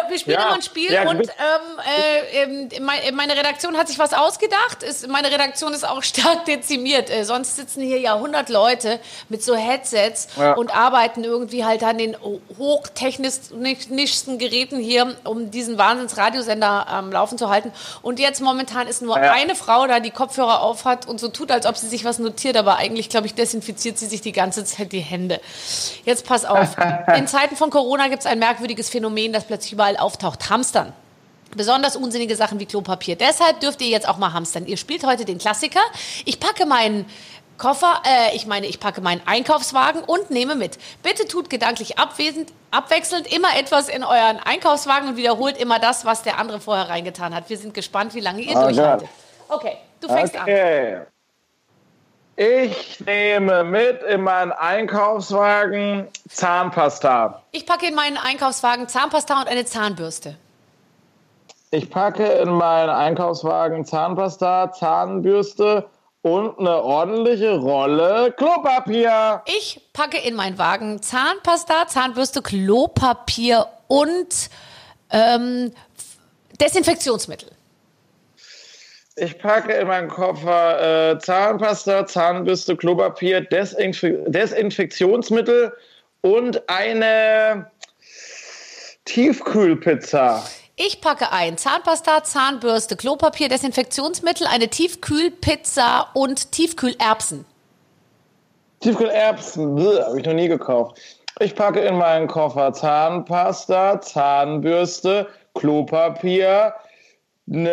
Wir spielen ja. immer ein Spiel ja, und ähm, äh, meine Redaktion hat sich was ausgedacht. Ist, meine Redaktion ist auch stark dezimiert. Äh, sonst sitzen hier ja 100 Leute mit so Headsets ja. und arbeiten irgendwie halt an den hochtechnischsten Geräten hier, um diesen Wahnsinns-Radiosender am Laufen zu halten. Und jetzt momentan ist nur eine Frau da, die Kopfhörer aufhat und so tut, als ob sie sich was notiert, aber eigentlich, glaube ich, desinfiziert sie sich die ganze Zeit die Hände. Jetzt pass auf. In Zeiten von Corona Corona gibt es ein merkwürdiges Phänomen, das plötzlich überall auftaucht. Hamstern. Besonders unsinnige Sachen wie Klopapier. Deshalb dürft ihr jetzt auch mal hamstern. Ihr spielt heute den Klassiker. Ich packe meinen Koffer, äh, ich meine, ich packe meinen Einkaufswagen und nehme mit. Bitte tut gedanklich abwesend, abwechselnd immer etwas in euren Einkaufswagen und wiederholt immer das, was der andere vorher reingetan hat. Wir sind gespannt, wie lange ihr oh, durchhaltet. Okay, du fängst okay. an. Ich nehme mit in meinen Einkaufswagen Zahnpasta. Ich packe in meinen Einkaufswagen Zahnpasta und eine Zahnbürste. Ich packe in meinen Einkaufswagen Zahnpasta, Zahnbürste und eine ordentliche Rolle Klopapier. Ich packe in meinen Wagen Zahnpasta, Zahnbürste, Klopapier und ähm, Desinfektionsmittel. Ich packe in meinen Koffer äh, Zahnpasta, Zahnbürste, Klopapier, Desinf Desinfektionsmittel und eine Tiefkühlpizza. Ich packe ein Zahnpasta, Zahnbürste, Klopapier, Desinfektionsmittel, eine Tiefkühlpizza und Tiefkühlerbsen. Tiefkühlerbsen, habe ich noch nie gekauft. Ich packe in meinen Koffer Zahnpasta, Zahnbürste, Klopapier, na,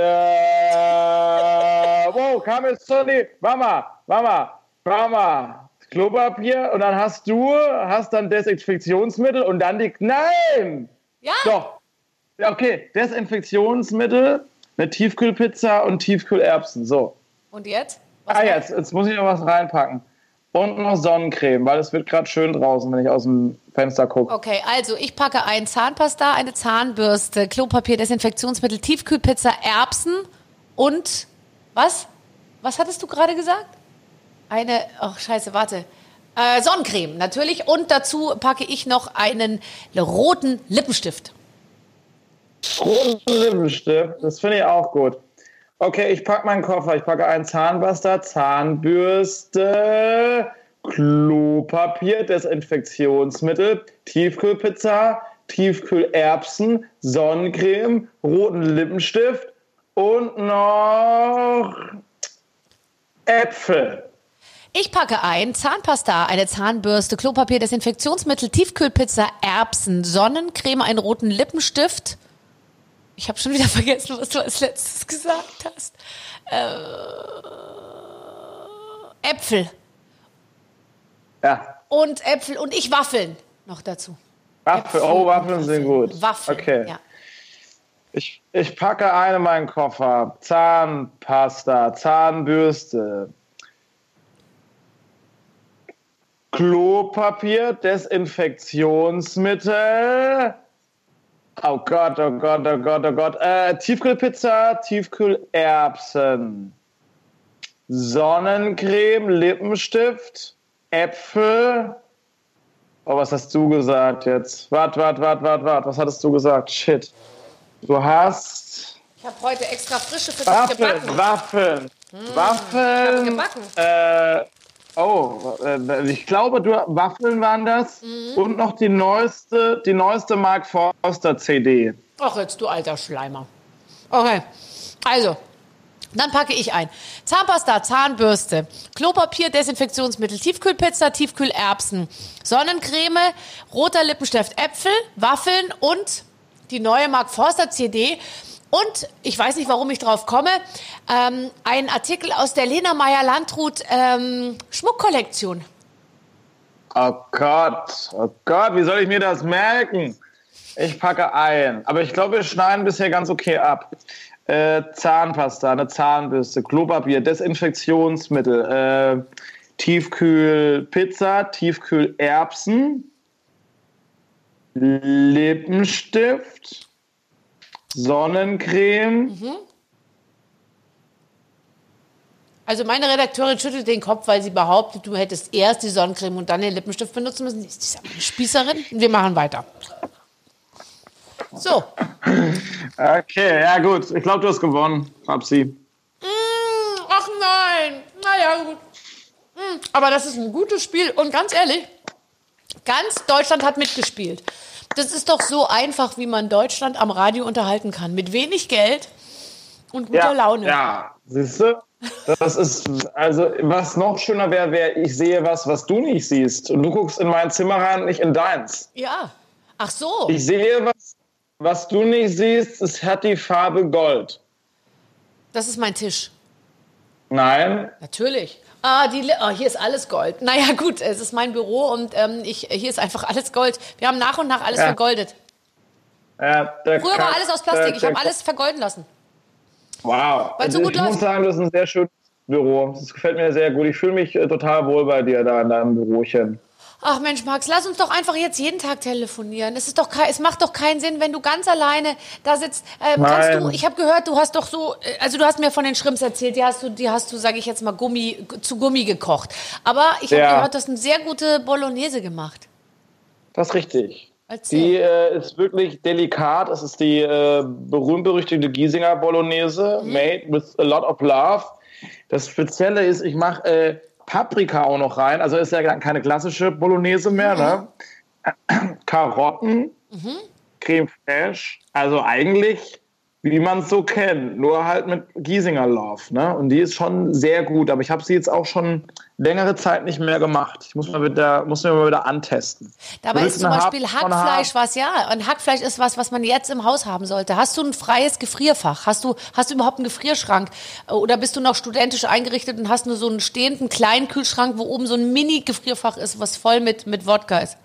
wow, kam jetzt Sonny, Mama, Mama, Mama, Klopapier und dann hast du, hast dann Desinfektionsmittel und dann die, nein! Ja. Doch. Okay, Desinfektionsmittel, eine Tiefkühlpizza und Tiefkühlerbsen, so. Und jetzt? Was ah, jetzt, jetzt muss ich noch was reinpacken. Und noch Sonnencreme, weil es wird gerade schön draußen, wenn ich aus dem Fenster gucke. Okay, also ich packe ein Zahnpasta, eine Zahnbürste, Klopapier, Desinfektionsmittel, Tiefkühlpizza, Erbsen und was? Was hattest du gerade gesagt? Eine, ach scheiße, warte. Äh, Sonnencreme natürlich und dazu packe ich noch einen roten Lippenstift. Roten Lippenstift, das finde ich auch gut. Okay, ich packe meinen Koffer. Ich packe einen Zahnpasta, Zahnbürste, Klopapier, Desinfektionsmittel, Tiefkühlpizza, Tiefkühlerbsen, Sonnencreme, roten Lippenstift und noch Äpfel. Ich packe ein Zahnpasta, eine Zahnbürste, Klopapier, Desinfektionsmittel, Tiefkühlpizza, Erbsen, Sonnencreme, einen roten Lippenstift ich habe schon wieder vergessen, was du als letztes gesagt hast. Äh, Äpfel. Ja. Und Äpfel und ich Waffeln noch dazu. Waffeln, oh, Waffeln sind gut. Waffeln, okay. Ja. Ich, ich packe eine in meinen Koffer. Zahnpasta, Zahnbürste, Klopapier, Desinfektionsmittel, Oh Gott, oh Gott, oh Gott, oh Gott. Äh, Tiefkühlpizza, Tiefkühlerbsen, Sonnencreme, Lippenstift, Äpfel. Oh, was hast du gesagt jetzt? Wart, wart, wart, wart, wart. Was hattest du gesagt? Shit. Du hast. Ich habe heute extra frische für dich gebacken. Waffeln, Waffeln. Ich gebacken. Äh, oh, äh, ich glaube, du, Waffeln waren das. Mhm. Und noch die neueste, die neueste Mark Forster CD. Ach, jetzt du alter Schleimer. Okay, also, dann packe ich ein. Zahnpasta, Zahnbürste, Klopapier, Desinfektionsmittel, Tiefkühlpizza, Tiefkühlerbsen, Sonnencreme, roter Lippenstift, Äpfel, Waffeln und die neue Mark Forster CD. Und ich weiß nicht, warum ich drauf komme, ähm, ein Artikel aus der Lena Meyer-Landrut ähm, Schmuckkollektion. Oh Gott, oh Gott, wie soll ich mir das merken? Ich packe ein. Aber ich glaube, wir schneiden bisher ganz okay ab. Äh, Zahnpasta, eine Zahnbürste, Klopapier, Desinfektionsmittel, äh, Tiefkühlpizza, Tiefkühlerbsen, Lippenstift, Sonnencreme. Also meine Redakteurin schüttelt den Kopf, weil sie behauptet, du hättest erst die Sonnencreme und dann den Lippenstift benutzen müssen. Die ist eine Spießerin. Wir machen weiter. So, Okay, ja gut. Ich glaube, du hast gewonnen, Babsi. Mm, ach nein. Naja, gut. Mm, Aber das ist ein gutes Spiel. Und ganz ehrlich, ganz Deutschland hat mitgespielt. Das ist doch so einfach, wie man Deutschland am Radio unterhalten kann. Mit wenig Geld und guter Ja, Laune. ja, siehst du? Das ist, also, was noch schöner wäre, wäre, ich sehe was, was du nicht siehst. Und du guckst in mein Zimmer rein, nicht in deins. Ja. Ach so. Ich sehe was, was du nicht siehst, es hat die Farbe Gold. Das ist mein Tisch. Nein, Natürlich. Ah, die, oh, hier ist alles Gold. Naja, gut, es ist mein Büro und ähm, ich, hier ist einfach alles Gold. Wir haben nach und nach alles Ja. vergoldet. der Früher war alles aus Plastik. der- Ich habe alles vergolden lassen. Wow. Weil so Also gut ich muss läuft. sagen, das ist ein sehr schönes Büro. Das gefällt mir sehr gut. Ich fühle mich äh, total wohl bei dir da in deinem Bürochen. Ach Mensch, Max, lass uns doch einfach jetzt jeden Tag telefonieren. Es, ist doch es macht doch keinen Sinn, wenn du ganz alleine da sitzt. Ähm, kannst du, ich habe gehört, du hast doch so, äh, also du hast mir von den Shrimps erzählt, die hast du, die hast du, sage ich jetzt mal, Gummi, zu Gummi gekocht. Aber ich habe Ja. gehört, du hast eine sehr gute Bolognese gemacht. Das ist richtig. Erzähl. Die äh, ist wirklich delikat. Es ist die äh, berühmt-berüchtigte Giesinger Bolognese, Mhm. made with a lot of love. Das Spezielle ist, ich mache äh, Paprika auch noch rein. Also ist ja dann keine klassische Bolognese mehr. Ne? Karotten, Creme fraiche. Also eigentlich, wie man es so kennt, nur halt mit Giesinger Love. Ne? Und die ist schon sehr gut. Aber ich habe sie jetzt auch schon längere Zeit nicht mehr gemacht. Ich muss, mal wieder, muss mir mal wieder antesten. Dabei ist zum Beispiel von Hackfleisch was, ja. Und Hackfleisch ist was, was man jetzt im Haus haben sollte. Hast du ein freies Gefrierfach? Hast du, hast du überhaupt einen Gefrierschrank? Oder bist du noch studentisch eingerichtet und hast nur so einen stehenden kleinen Kühlschrank, wo oben so ein Mini-Gefrierfach ist, was voll mit, mit Wodka ist?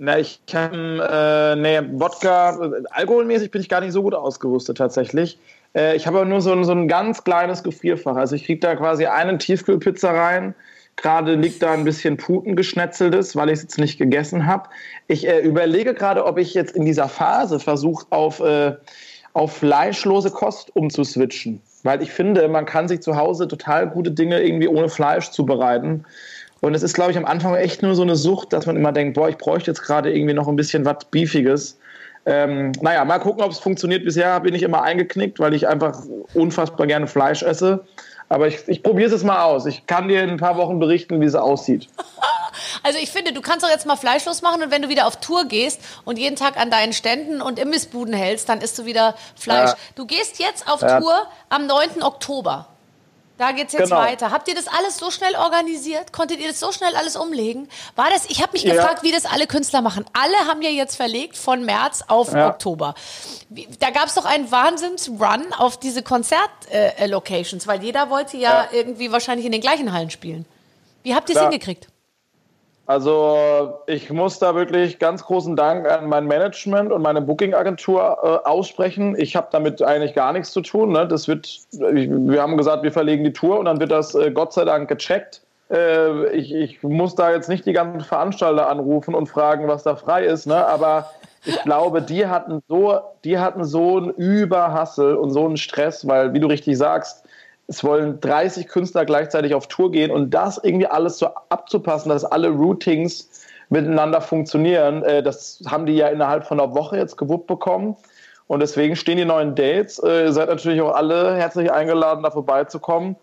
Na, ich habe, äh, nee, Wodka, äh, alkoholmäßig bin ich gar nicht so gut ausgerüstet tatsächlich. Äh, ich habe aber nur so ein, so ein ganz kleines Gefrierfach. Also ich kriege da quasi eine Tiefkühlpizza rein. Gerade liegt da ein bisschen Putengeschnetzeltes, weil ich es jetzt nicht gegessen habe. Ich äh, überlege gerade, ob ich jetzt in dieser Phase versuche, auf, äh, auf fleischlose Kost umzuswitchen. Weil ich finde, man kann sich zu Hause total gute Dinge irgendwie ohne Fleisch zubereiten. Und es ist, glaube ich, am Anfang echt nur so eine Sucht, dass man immer denkt, boah, ich bräuchte jetzt gerade irgendwie noch ein bisschen was Beefiges. Ähm, naja, mal gucken, ob es funktioniert. Bisher bin ich immer eingeknickt, weil ich einfach unfassbar gerne Fleisch esse. Aber ich, ich probiere es mal aus. Ich kann dir in ein paar Wochen berichten, wie es aussieht. Also ich finde, du kannst doch jetzt mal fleischlos machen und wenn du wieder auf Tour gehst und jeden Tag an deinen Ständen und Imbissbuden hältst, dann isst du wieder Fleisch. Ja. Du gehst jetzt auf Ja. Tour am 9. Oktober. Da geht's jetzt Genau. weiter. Habt ihr das alles so schnell organisiert? Konntet ihr das so schnell alles umlegen? War das? Ich habe mich Ja. gefragt, wie das alle Künstler machen. Alle haben ja jetzt verlegt von März auf Ja. Oktober. Da gab's doch einen Wahnsinns-Run auf diese Konzert-Locations, äh, weil jeder wollte ja, Ja. irgendwie wahrscheinlich in den gleichen Hallen spielen. Wie habt ihr es hingekriegt? Also ich muss da wirklich ganz großen Dank an mein Management und meine Booking-Agentur äh, aussprechen. Ich habe damit eigentlich gar nichts zu tun. Ne? Das wird, wir haben gesagt, wir verlegen die Tour und dann wird das äh, Gott sei Dank gecheckt. Äh, ich, ich muss da jetzt nicht die ganzen Veranstalter anrufen und fragen, was da frei ist. Ne? Aber ich glaube, die hatten so, die hatten so einen Überhassel und so einen Stress, weil, wie du richtig sagst, es wollen 30 Künstler gleichzeitig auf Tour gehen und das irgendwie alles so abzupassen, dass alle Routings miteinander funktionieren, äh, das haben die ja innerhalb von einer Woche jetzt gewuppt bekommen. Und deswegen stehen die neuen Dates. Äh, ihr seid natürlich auch alle herzlich eingeladen, da vorbeizukommen.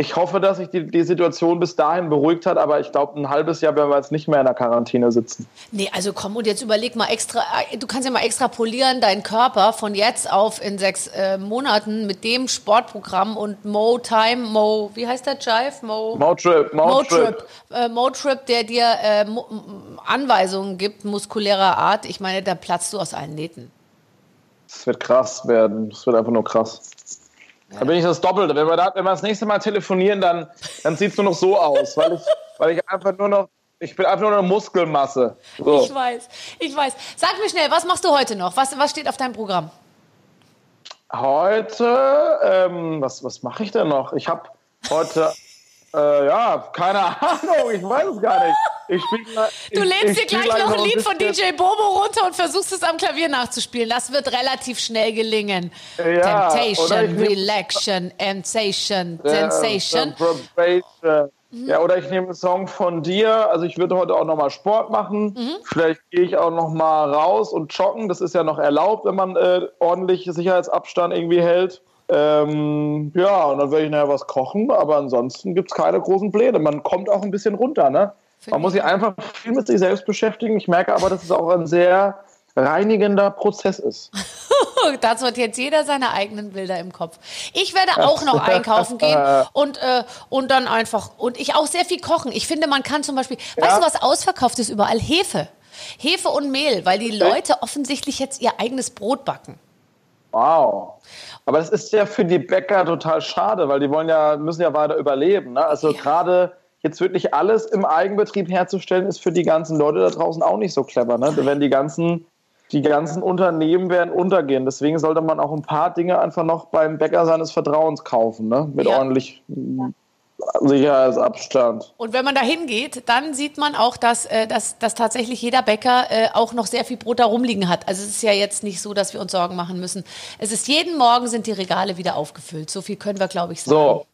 Ich hoffe, dass sich die, die Situation bis dahin beruhigt hat, aber ich glaube, ein halbes Jahr werden wir jetzt nicht mehr in der Quarantäne sitzen. Nee, also komm und jetzt überleg mal extra, äh, du kannst ja mal extrapolieren, deinen Körper von jetzt auf in sechs äh, Monaten mit dem Sportprogramm und Mo Time, Mo, wie heißt der Jive? Mo, Mo Trip, Mo, Mo Trip. Trip, äh, Mo Trip, der dir äh, Anweisungen gibt, muskulärer Art. Ich meine, da platzt du aus allen Nähten. Es wird krass werden. Es wird einfach nur krass. Da bin ich das Doppelte. Wenn wir, da, wenn wir das nächste Mal telefonieren, dann, dann sieht es nur noch so aus, weil ich, weil ich einfach nur noch, ich bin einfach nur eine Muskelmasse. So. Ich weiß, ich weiß. Sag mir schnell, was machst du heute noch? Was, was steht auf deinem Programm? Heute, ähm, was, was mache ich denn noch? Ich habe heute, äh, ja, keine Ahnung, ich weiß es gar nicht. Ich spiel, ich, du lädst dir gleich noch ein Lied von DJ Bobo runter und versuchst es am Klavier nachzuspielen. Das wird relativ schnell gelingen. Ja, Temptation, Relaxation, Sensation, Sensation. Ja, oder ich nehme einen Song von dir. Also ich würde heute auch nochmal Sport machen. Mhm. Vielleicht gehe ich auch nochmal raus und joggen. Das ist ja noch erlaubt, wenn man äh, ordentlich Sicherheitsabstand irgendwie hält. Ähm, ja, und dann werde ich nachher was kochen. Aber ansonsten gibt es keine großen Pläne. Man kommt auch ein bisschen runter, ne? Man muss sich einfach viel mit sich selbst beschäftigen. Ich merke aber, dass es auch ein sehr reinigender Prozess ist. Dazu hat jetzt jeder seine eigenen Bilder im Kopf. Ich werde auch noch einkaufen gehen und, äh, und dann einfach, und ich auch sehr viel kochen. Ich finde, man kann zum Beispiel, ja. weißt du, was ausverkauft ist überall? Hefe. Hefe und Mehl, weil die Leute offensichtlich jetzt ihr eigenes Brot backen. Wow. Aber das ist ja für die Bäcker total schade, weil die wollen ja, müssen ja weiter überleben. Ne? Also ja. gerade jetzt wirklich alles im Eigenbetrieb herzustellen, ist für die ganzen Leute da draußen auch nicht so clever. Ne? Wenn die ganzen, die ganzen Unternehmen werden untergehen. Deswegen sollte man auch ein paar Dinge einfach noch beim Bäcker seines Vertrauens kaufen, ne? mit ja. ordentlich Sicherheitsabstand. Und wenn man da hingeht, dann sieht man auch, dass, äh, dass, dass tatsächlich jeder Bäcker äh, auch noch sehr viel Brot da rumliegen hat. Also es ist ja jetzt nicht so, dass wir uns Sorgen machen müssen. Es ist jeden Morgen sind die Regale wieder aufgefüllt. So viel können wir, glaube ich, sagen.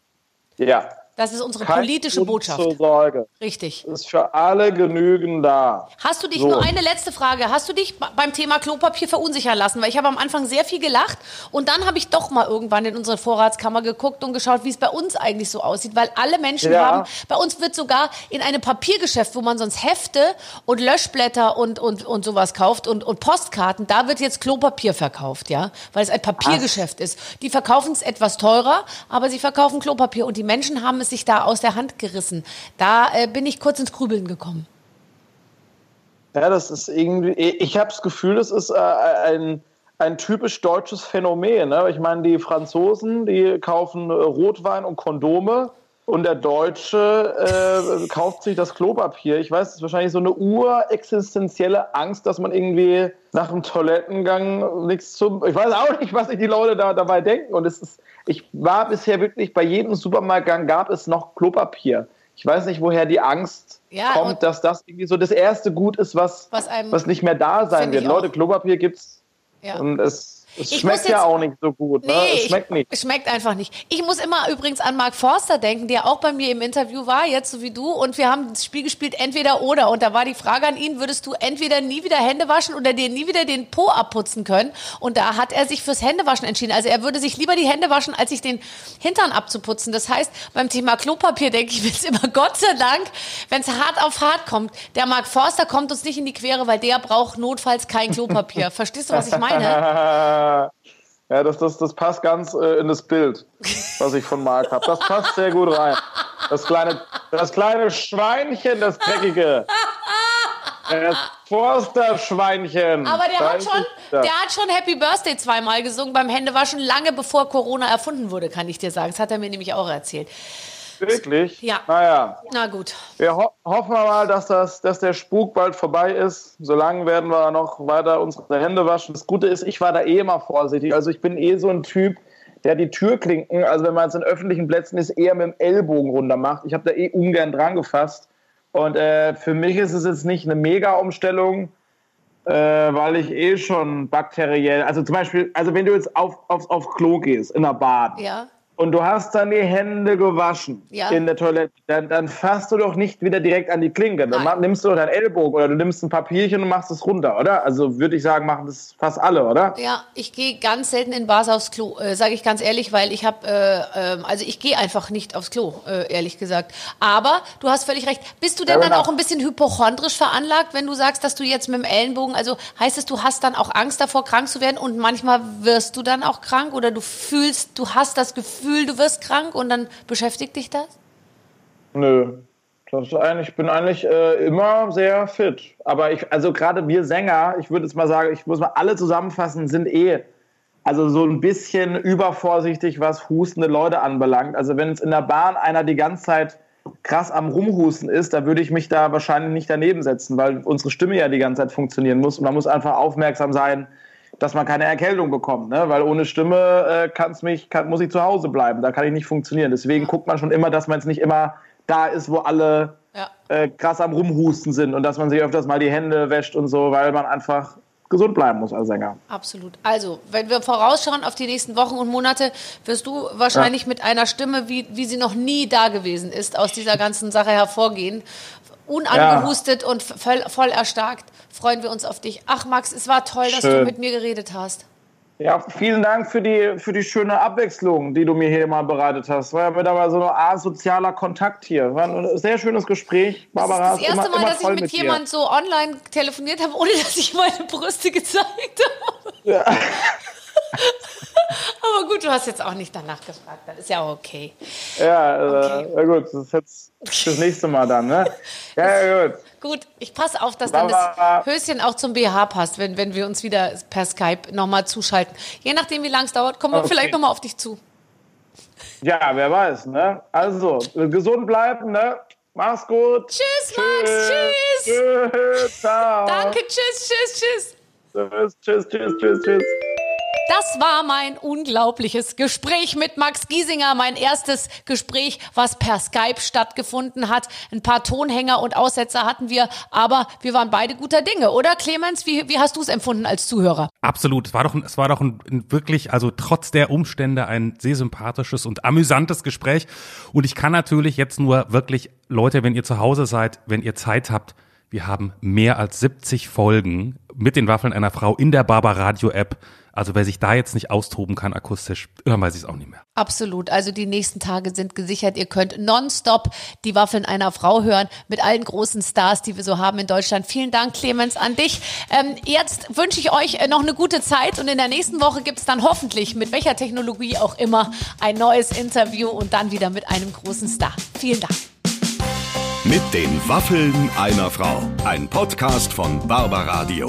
So, ja. Das ist unsere Kein politische Grund Botschaft. Zur Sorge. Richtig. Ist für alle genügend da. Hast du dich, so. nur eine letzte Frage, hast du dich beim Thema Klopapier verunsichern lassen? Weil ich habe am Anfang sehr viel gelacht und dann habe ich doch mal irgendwann in unsere Vorratskammer geguckt und geschaut, wie es bei uns eigentlich so aussieht. Weil alle Menschen ja. haben, bei uns wird sogar in einem Papiergeschäft, wo man sonst Hefte und Löschblätter und, und, und sowas kauft und, und Postkarten, da wird jetzt Klopapier verkauft, ja? Weil es ein Papiergeschäft Ach. ist. Die verkaufen es etwas teurer, aber sie verkaufen Klopapier und die Menschen haben es es sich da aus der Hand gerissen. Da äh, bin ich kurz ins Grübeln gekommen. Ja, das ist irgendwie, ich habe das Gefühl, das ist äh, ein, ein typisch deutsches Phänomen. Ne? Ich meine, die Franzosen, die kaufen Rotwein und Kondome und der Deutsche äh, kauft sich das Klopapier. Ich weiß, es ist wahrscheinlich so eine urexistenzielle Angst, dass man irgendwie nach dem Toilettengang nichts zum. Ich weiß auch nicht, was sich die Leute da dabei denken. Und es ist, ich war bisher wirklich bei jedem Supermarktgang gab es noch Klopapier. Ich weiß nicht, woher die Angst ja, kommt, dass das irgendwie so das erste Gut ist, was, was, was nicht mehr da sein wird. Leute, Klopapier gibt's. Ja. Und es es ich schmeckt ja auch nicht so gut. Ne? Nee, es schmeckt nicht. Es schmeckt einfach nicht. Ich muss immer übrigens an Mark Forster denken, der auch bei mir im Interview war, jetzt so wie du. Und wir haben das Spiel gespielt, entweder oder. Und da war die Frage an ihn, würdest du entweder nie wieder Hände waschen oder dir nie wieder den Po abputzen können? Und da hat er sich fürs Händewaschen entschieden. Also er würde sich lieber die Hände waschen, als sich den Hintern abzuputzen. Das heißt, beim Thema Klopapier denke ich mir jetzt immer, Gott sei Dank, wenn es hart auf hart kommt, der Mark Forster kommt uns nicht in die Quere, weil der braucht notfalls kein Klopapier. Verstehst du, was ich meine? Ja, das, das, das passt ganz äh, in das Bild, was ich von Marc habe. Das passt sehr gut rein. Das kleine, das kleine Schweinchen, das dreckige. Das Forster-Schweinchen. Aber der hat, schon, der hat schon Happy Birthday zweimal gesungen beim Händewaschen, lange bevor Corona erfunden wurde, kann ich dir sagen. Das hat er mir nämlich auch erzählt. Wirklich? Ja. Naja. Na gut. Wir ho hoffen mal, dass, das, dass der Spuk bald vorbei ist. Solange werden wir noch weiter unsere Hände waschen. Das Gute ist, ich war da eh immer vorsichtig. Also ich bin eh so ein Typ, der die Türklinken, also wenn man jetzt in öffentlichen Plätzen ist, eher mit dem Ellbogen runter macht. Ich habe da eh ungern dran gefasst. Und äh, für mich ist es jetzt nicht eine Mega-Umstellung. äh, weil ich eh schon bakteriell, also zum Beispiel, also wenn du jetzt auf, auf, auf Klo gehst, in der Bad. Ja und du hast dann die Hände gewaschen ja. in der Toilette, dann, dann fasst du doch nicht wieder direkt an die Klinke. Dann Nein. nimmst du deinen Ellbogen oder du nimmst ein Papierchen und machst es runter, oder? Also würde ich sagen, machen das fast alle, oder? Ja, ich gehe ganz selten in Bars aufs Klo, äh, sage ich ganz ehrlich, weil ich habe, äh, äh, also ich gehe einfach nicht aufs Klo, äh, ehrlich gesagt. Aber du hast völlig recht. Bist du denn ja, dann auch ein bisschen hypochondrisch veranlagt, wenn du sagst, dass du jetzt mit dem Ellenbogen, also heißt es, du hast dann auch Angst davor, krank zu werden und manchmal wirst du dann auch krank oder du fühlst, du hast das Gefühl, Gefühl, du wirst krank und dann beschäftigt dich das? Nö. Das eigentlich, ich bin eigentlich äh, immer sehr fit. Aber ich, also gerade wir Sänger, ich würde jetzt mal sagen, ich muss mal alle zusammenfassen, sind eh also so ein bisschen übervorsichtig, was hustende Leute anbelangt. Also wenn es in der Bahn einer die ganze Zeit krass am Rumhusten ist, da würde ich mich da wahrscheinlich nicht daneben setzen, weil unsere Stimme ja die ganze Zeit funktionieren muss und man muss einfach aufmerksam sein, dass man keine Erkältung bekommt, ne? weil ohne Stimme äh, kann's mich, kann, muss ich zu Hause bleiben, da kann ich nicht funktionieren. Deswegen guckt man schon immer, dass man es nicht immer da ist, wo alle ja. äh, krass am Rumhusten sind und dass man sich öfters mal die Hände wäscht und so, weil man einfach gesund bleiben muss als Sänger. Absolut. Also, wenn wir vorausschauen auf die nächsten Wochen und Monate, wirst du wahrscheinlich ja. mit einer Stimme, wie, wie sie noch nie da gewesen ist, aus dieser ganzen Sache hervorgehen unangehustet ja. und voll, voll, erstarkt. Freuen wir uns auf dich. Ach, Max, es war toll, Schön. dass du mit mir geredet hast. Ja, vielen Dank für die, für die schöne Abwechslung, die du mir hier mal bereitet hast. War ja wieder mal so ein asozialer Kontakt hier. War ein sehr schönes Gespräch. Barbara, das ist das erste immer, Mal, immer dass ich mit, mit jemandem so online telefoniert habe, ohne dass ich meine Brüste gezeigt habe. Ja. Aber gut, du hast jetzt auch nicht danach gefragt. Das ist ja auch okay. Ja, äh, okay. Gut. Das ist jetzt das nächste Mal dann, ne? Ja, gut. Gut, ich passe auf, dass dann das Höschen auch zum BH passt, wenn, wenn wir uns wieder per Skype nochmal zuschalten. Je nachdem, wie lange es dauert, kommen wir okay. vielleicht nochmal auf dich zu. Ja, wer weiß, ne? Also, gesund bleiben, ne? Mach's gut. Tschüss, Max. Tschüss. Tschüss. Ciao. Danke, tschüss, tschüss, tschüss. Tschüss, tschüss, tschüss, tschüss, tschüss. Das war mein unglaubliches Gespräch mit Max Giesinger, mein erstes Gespräch, was per Skype stattgefunden hat. Ein paar Tonhänger und Aussetzer hatten wir, aber wir waren beide guter Dinge, oder Clemens? Wie, wie hast du es empfunden als Zuhörer? Absolut. Es war doch, es war doch ein, ein wirklich, also trotz der Umstände ein sehr sympathisches und amüsantes Gespräch. Und ich kann natürlich jetzt nur wirklich, Leute, wenn ihr zu Hause seid, wenn ihr Zeit habt, wir haben mehr als 70 Folgen mit den Waffeln einer Frau in der Barbaradio App also wer sich da jetzt nicht austoben kann akustisch, dann weiß ich es auch nicht mehr. Absolut. Also die nächsten Tage sind gesichert. Ihr könnt nonstop die Waffeln einer Frau hören mit allen großen Stars, die wir so haben in Deutschland. Vielen Dank, Clemens, an dich. Ähm, jetzt wünsche ich euch äh, noch eine gute Zeit und in der nächsten Woche gibt es dann hoffentlich mit welcher Technologie auch immer ein neues Interview und dann wieder mit einem großen Star. Vielen Dank. Mit den Waffeln einer Frau. Ein Podcast von Barbaradio.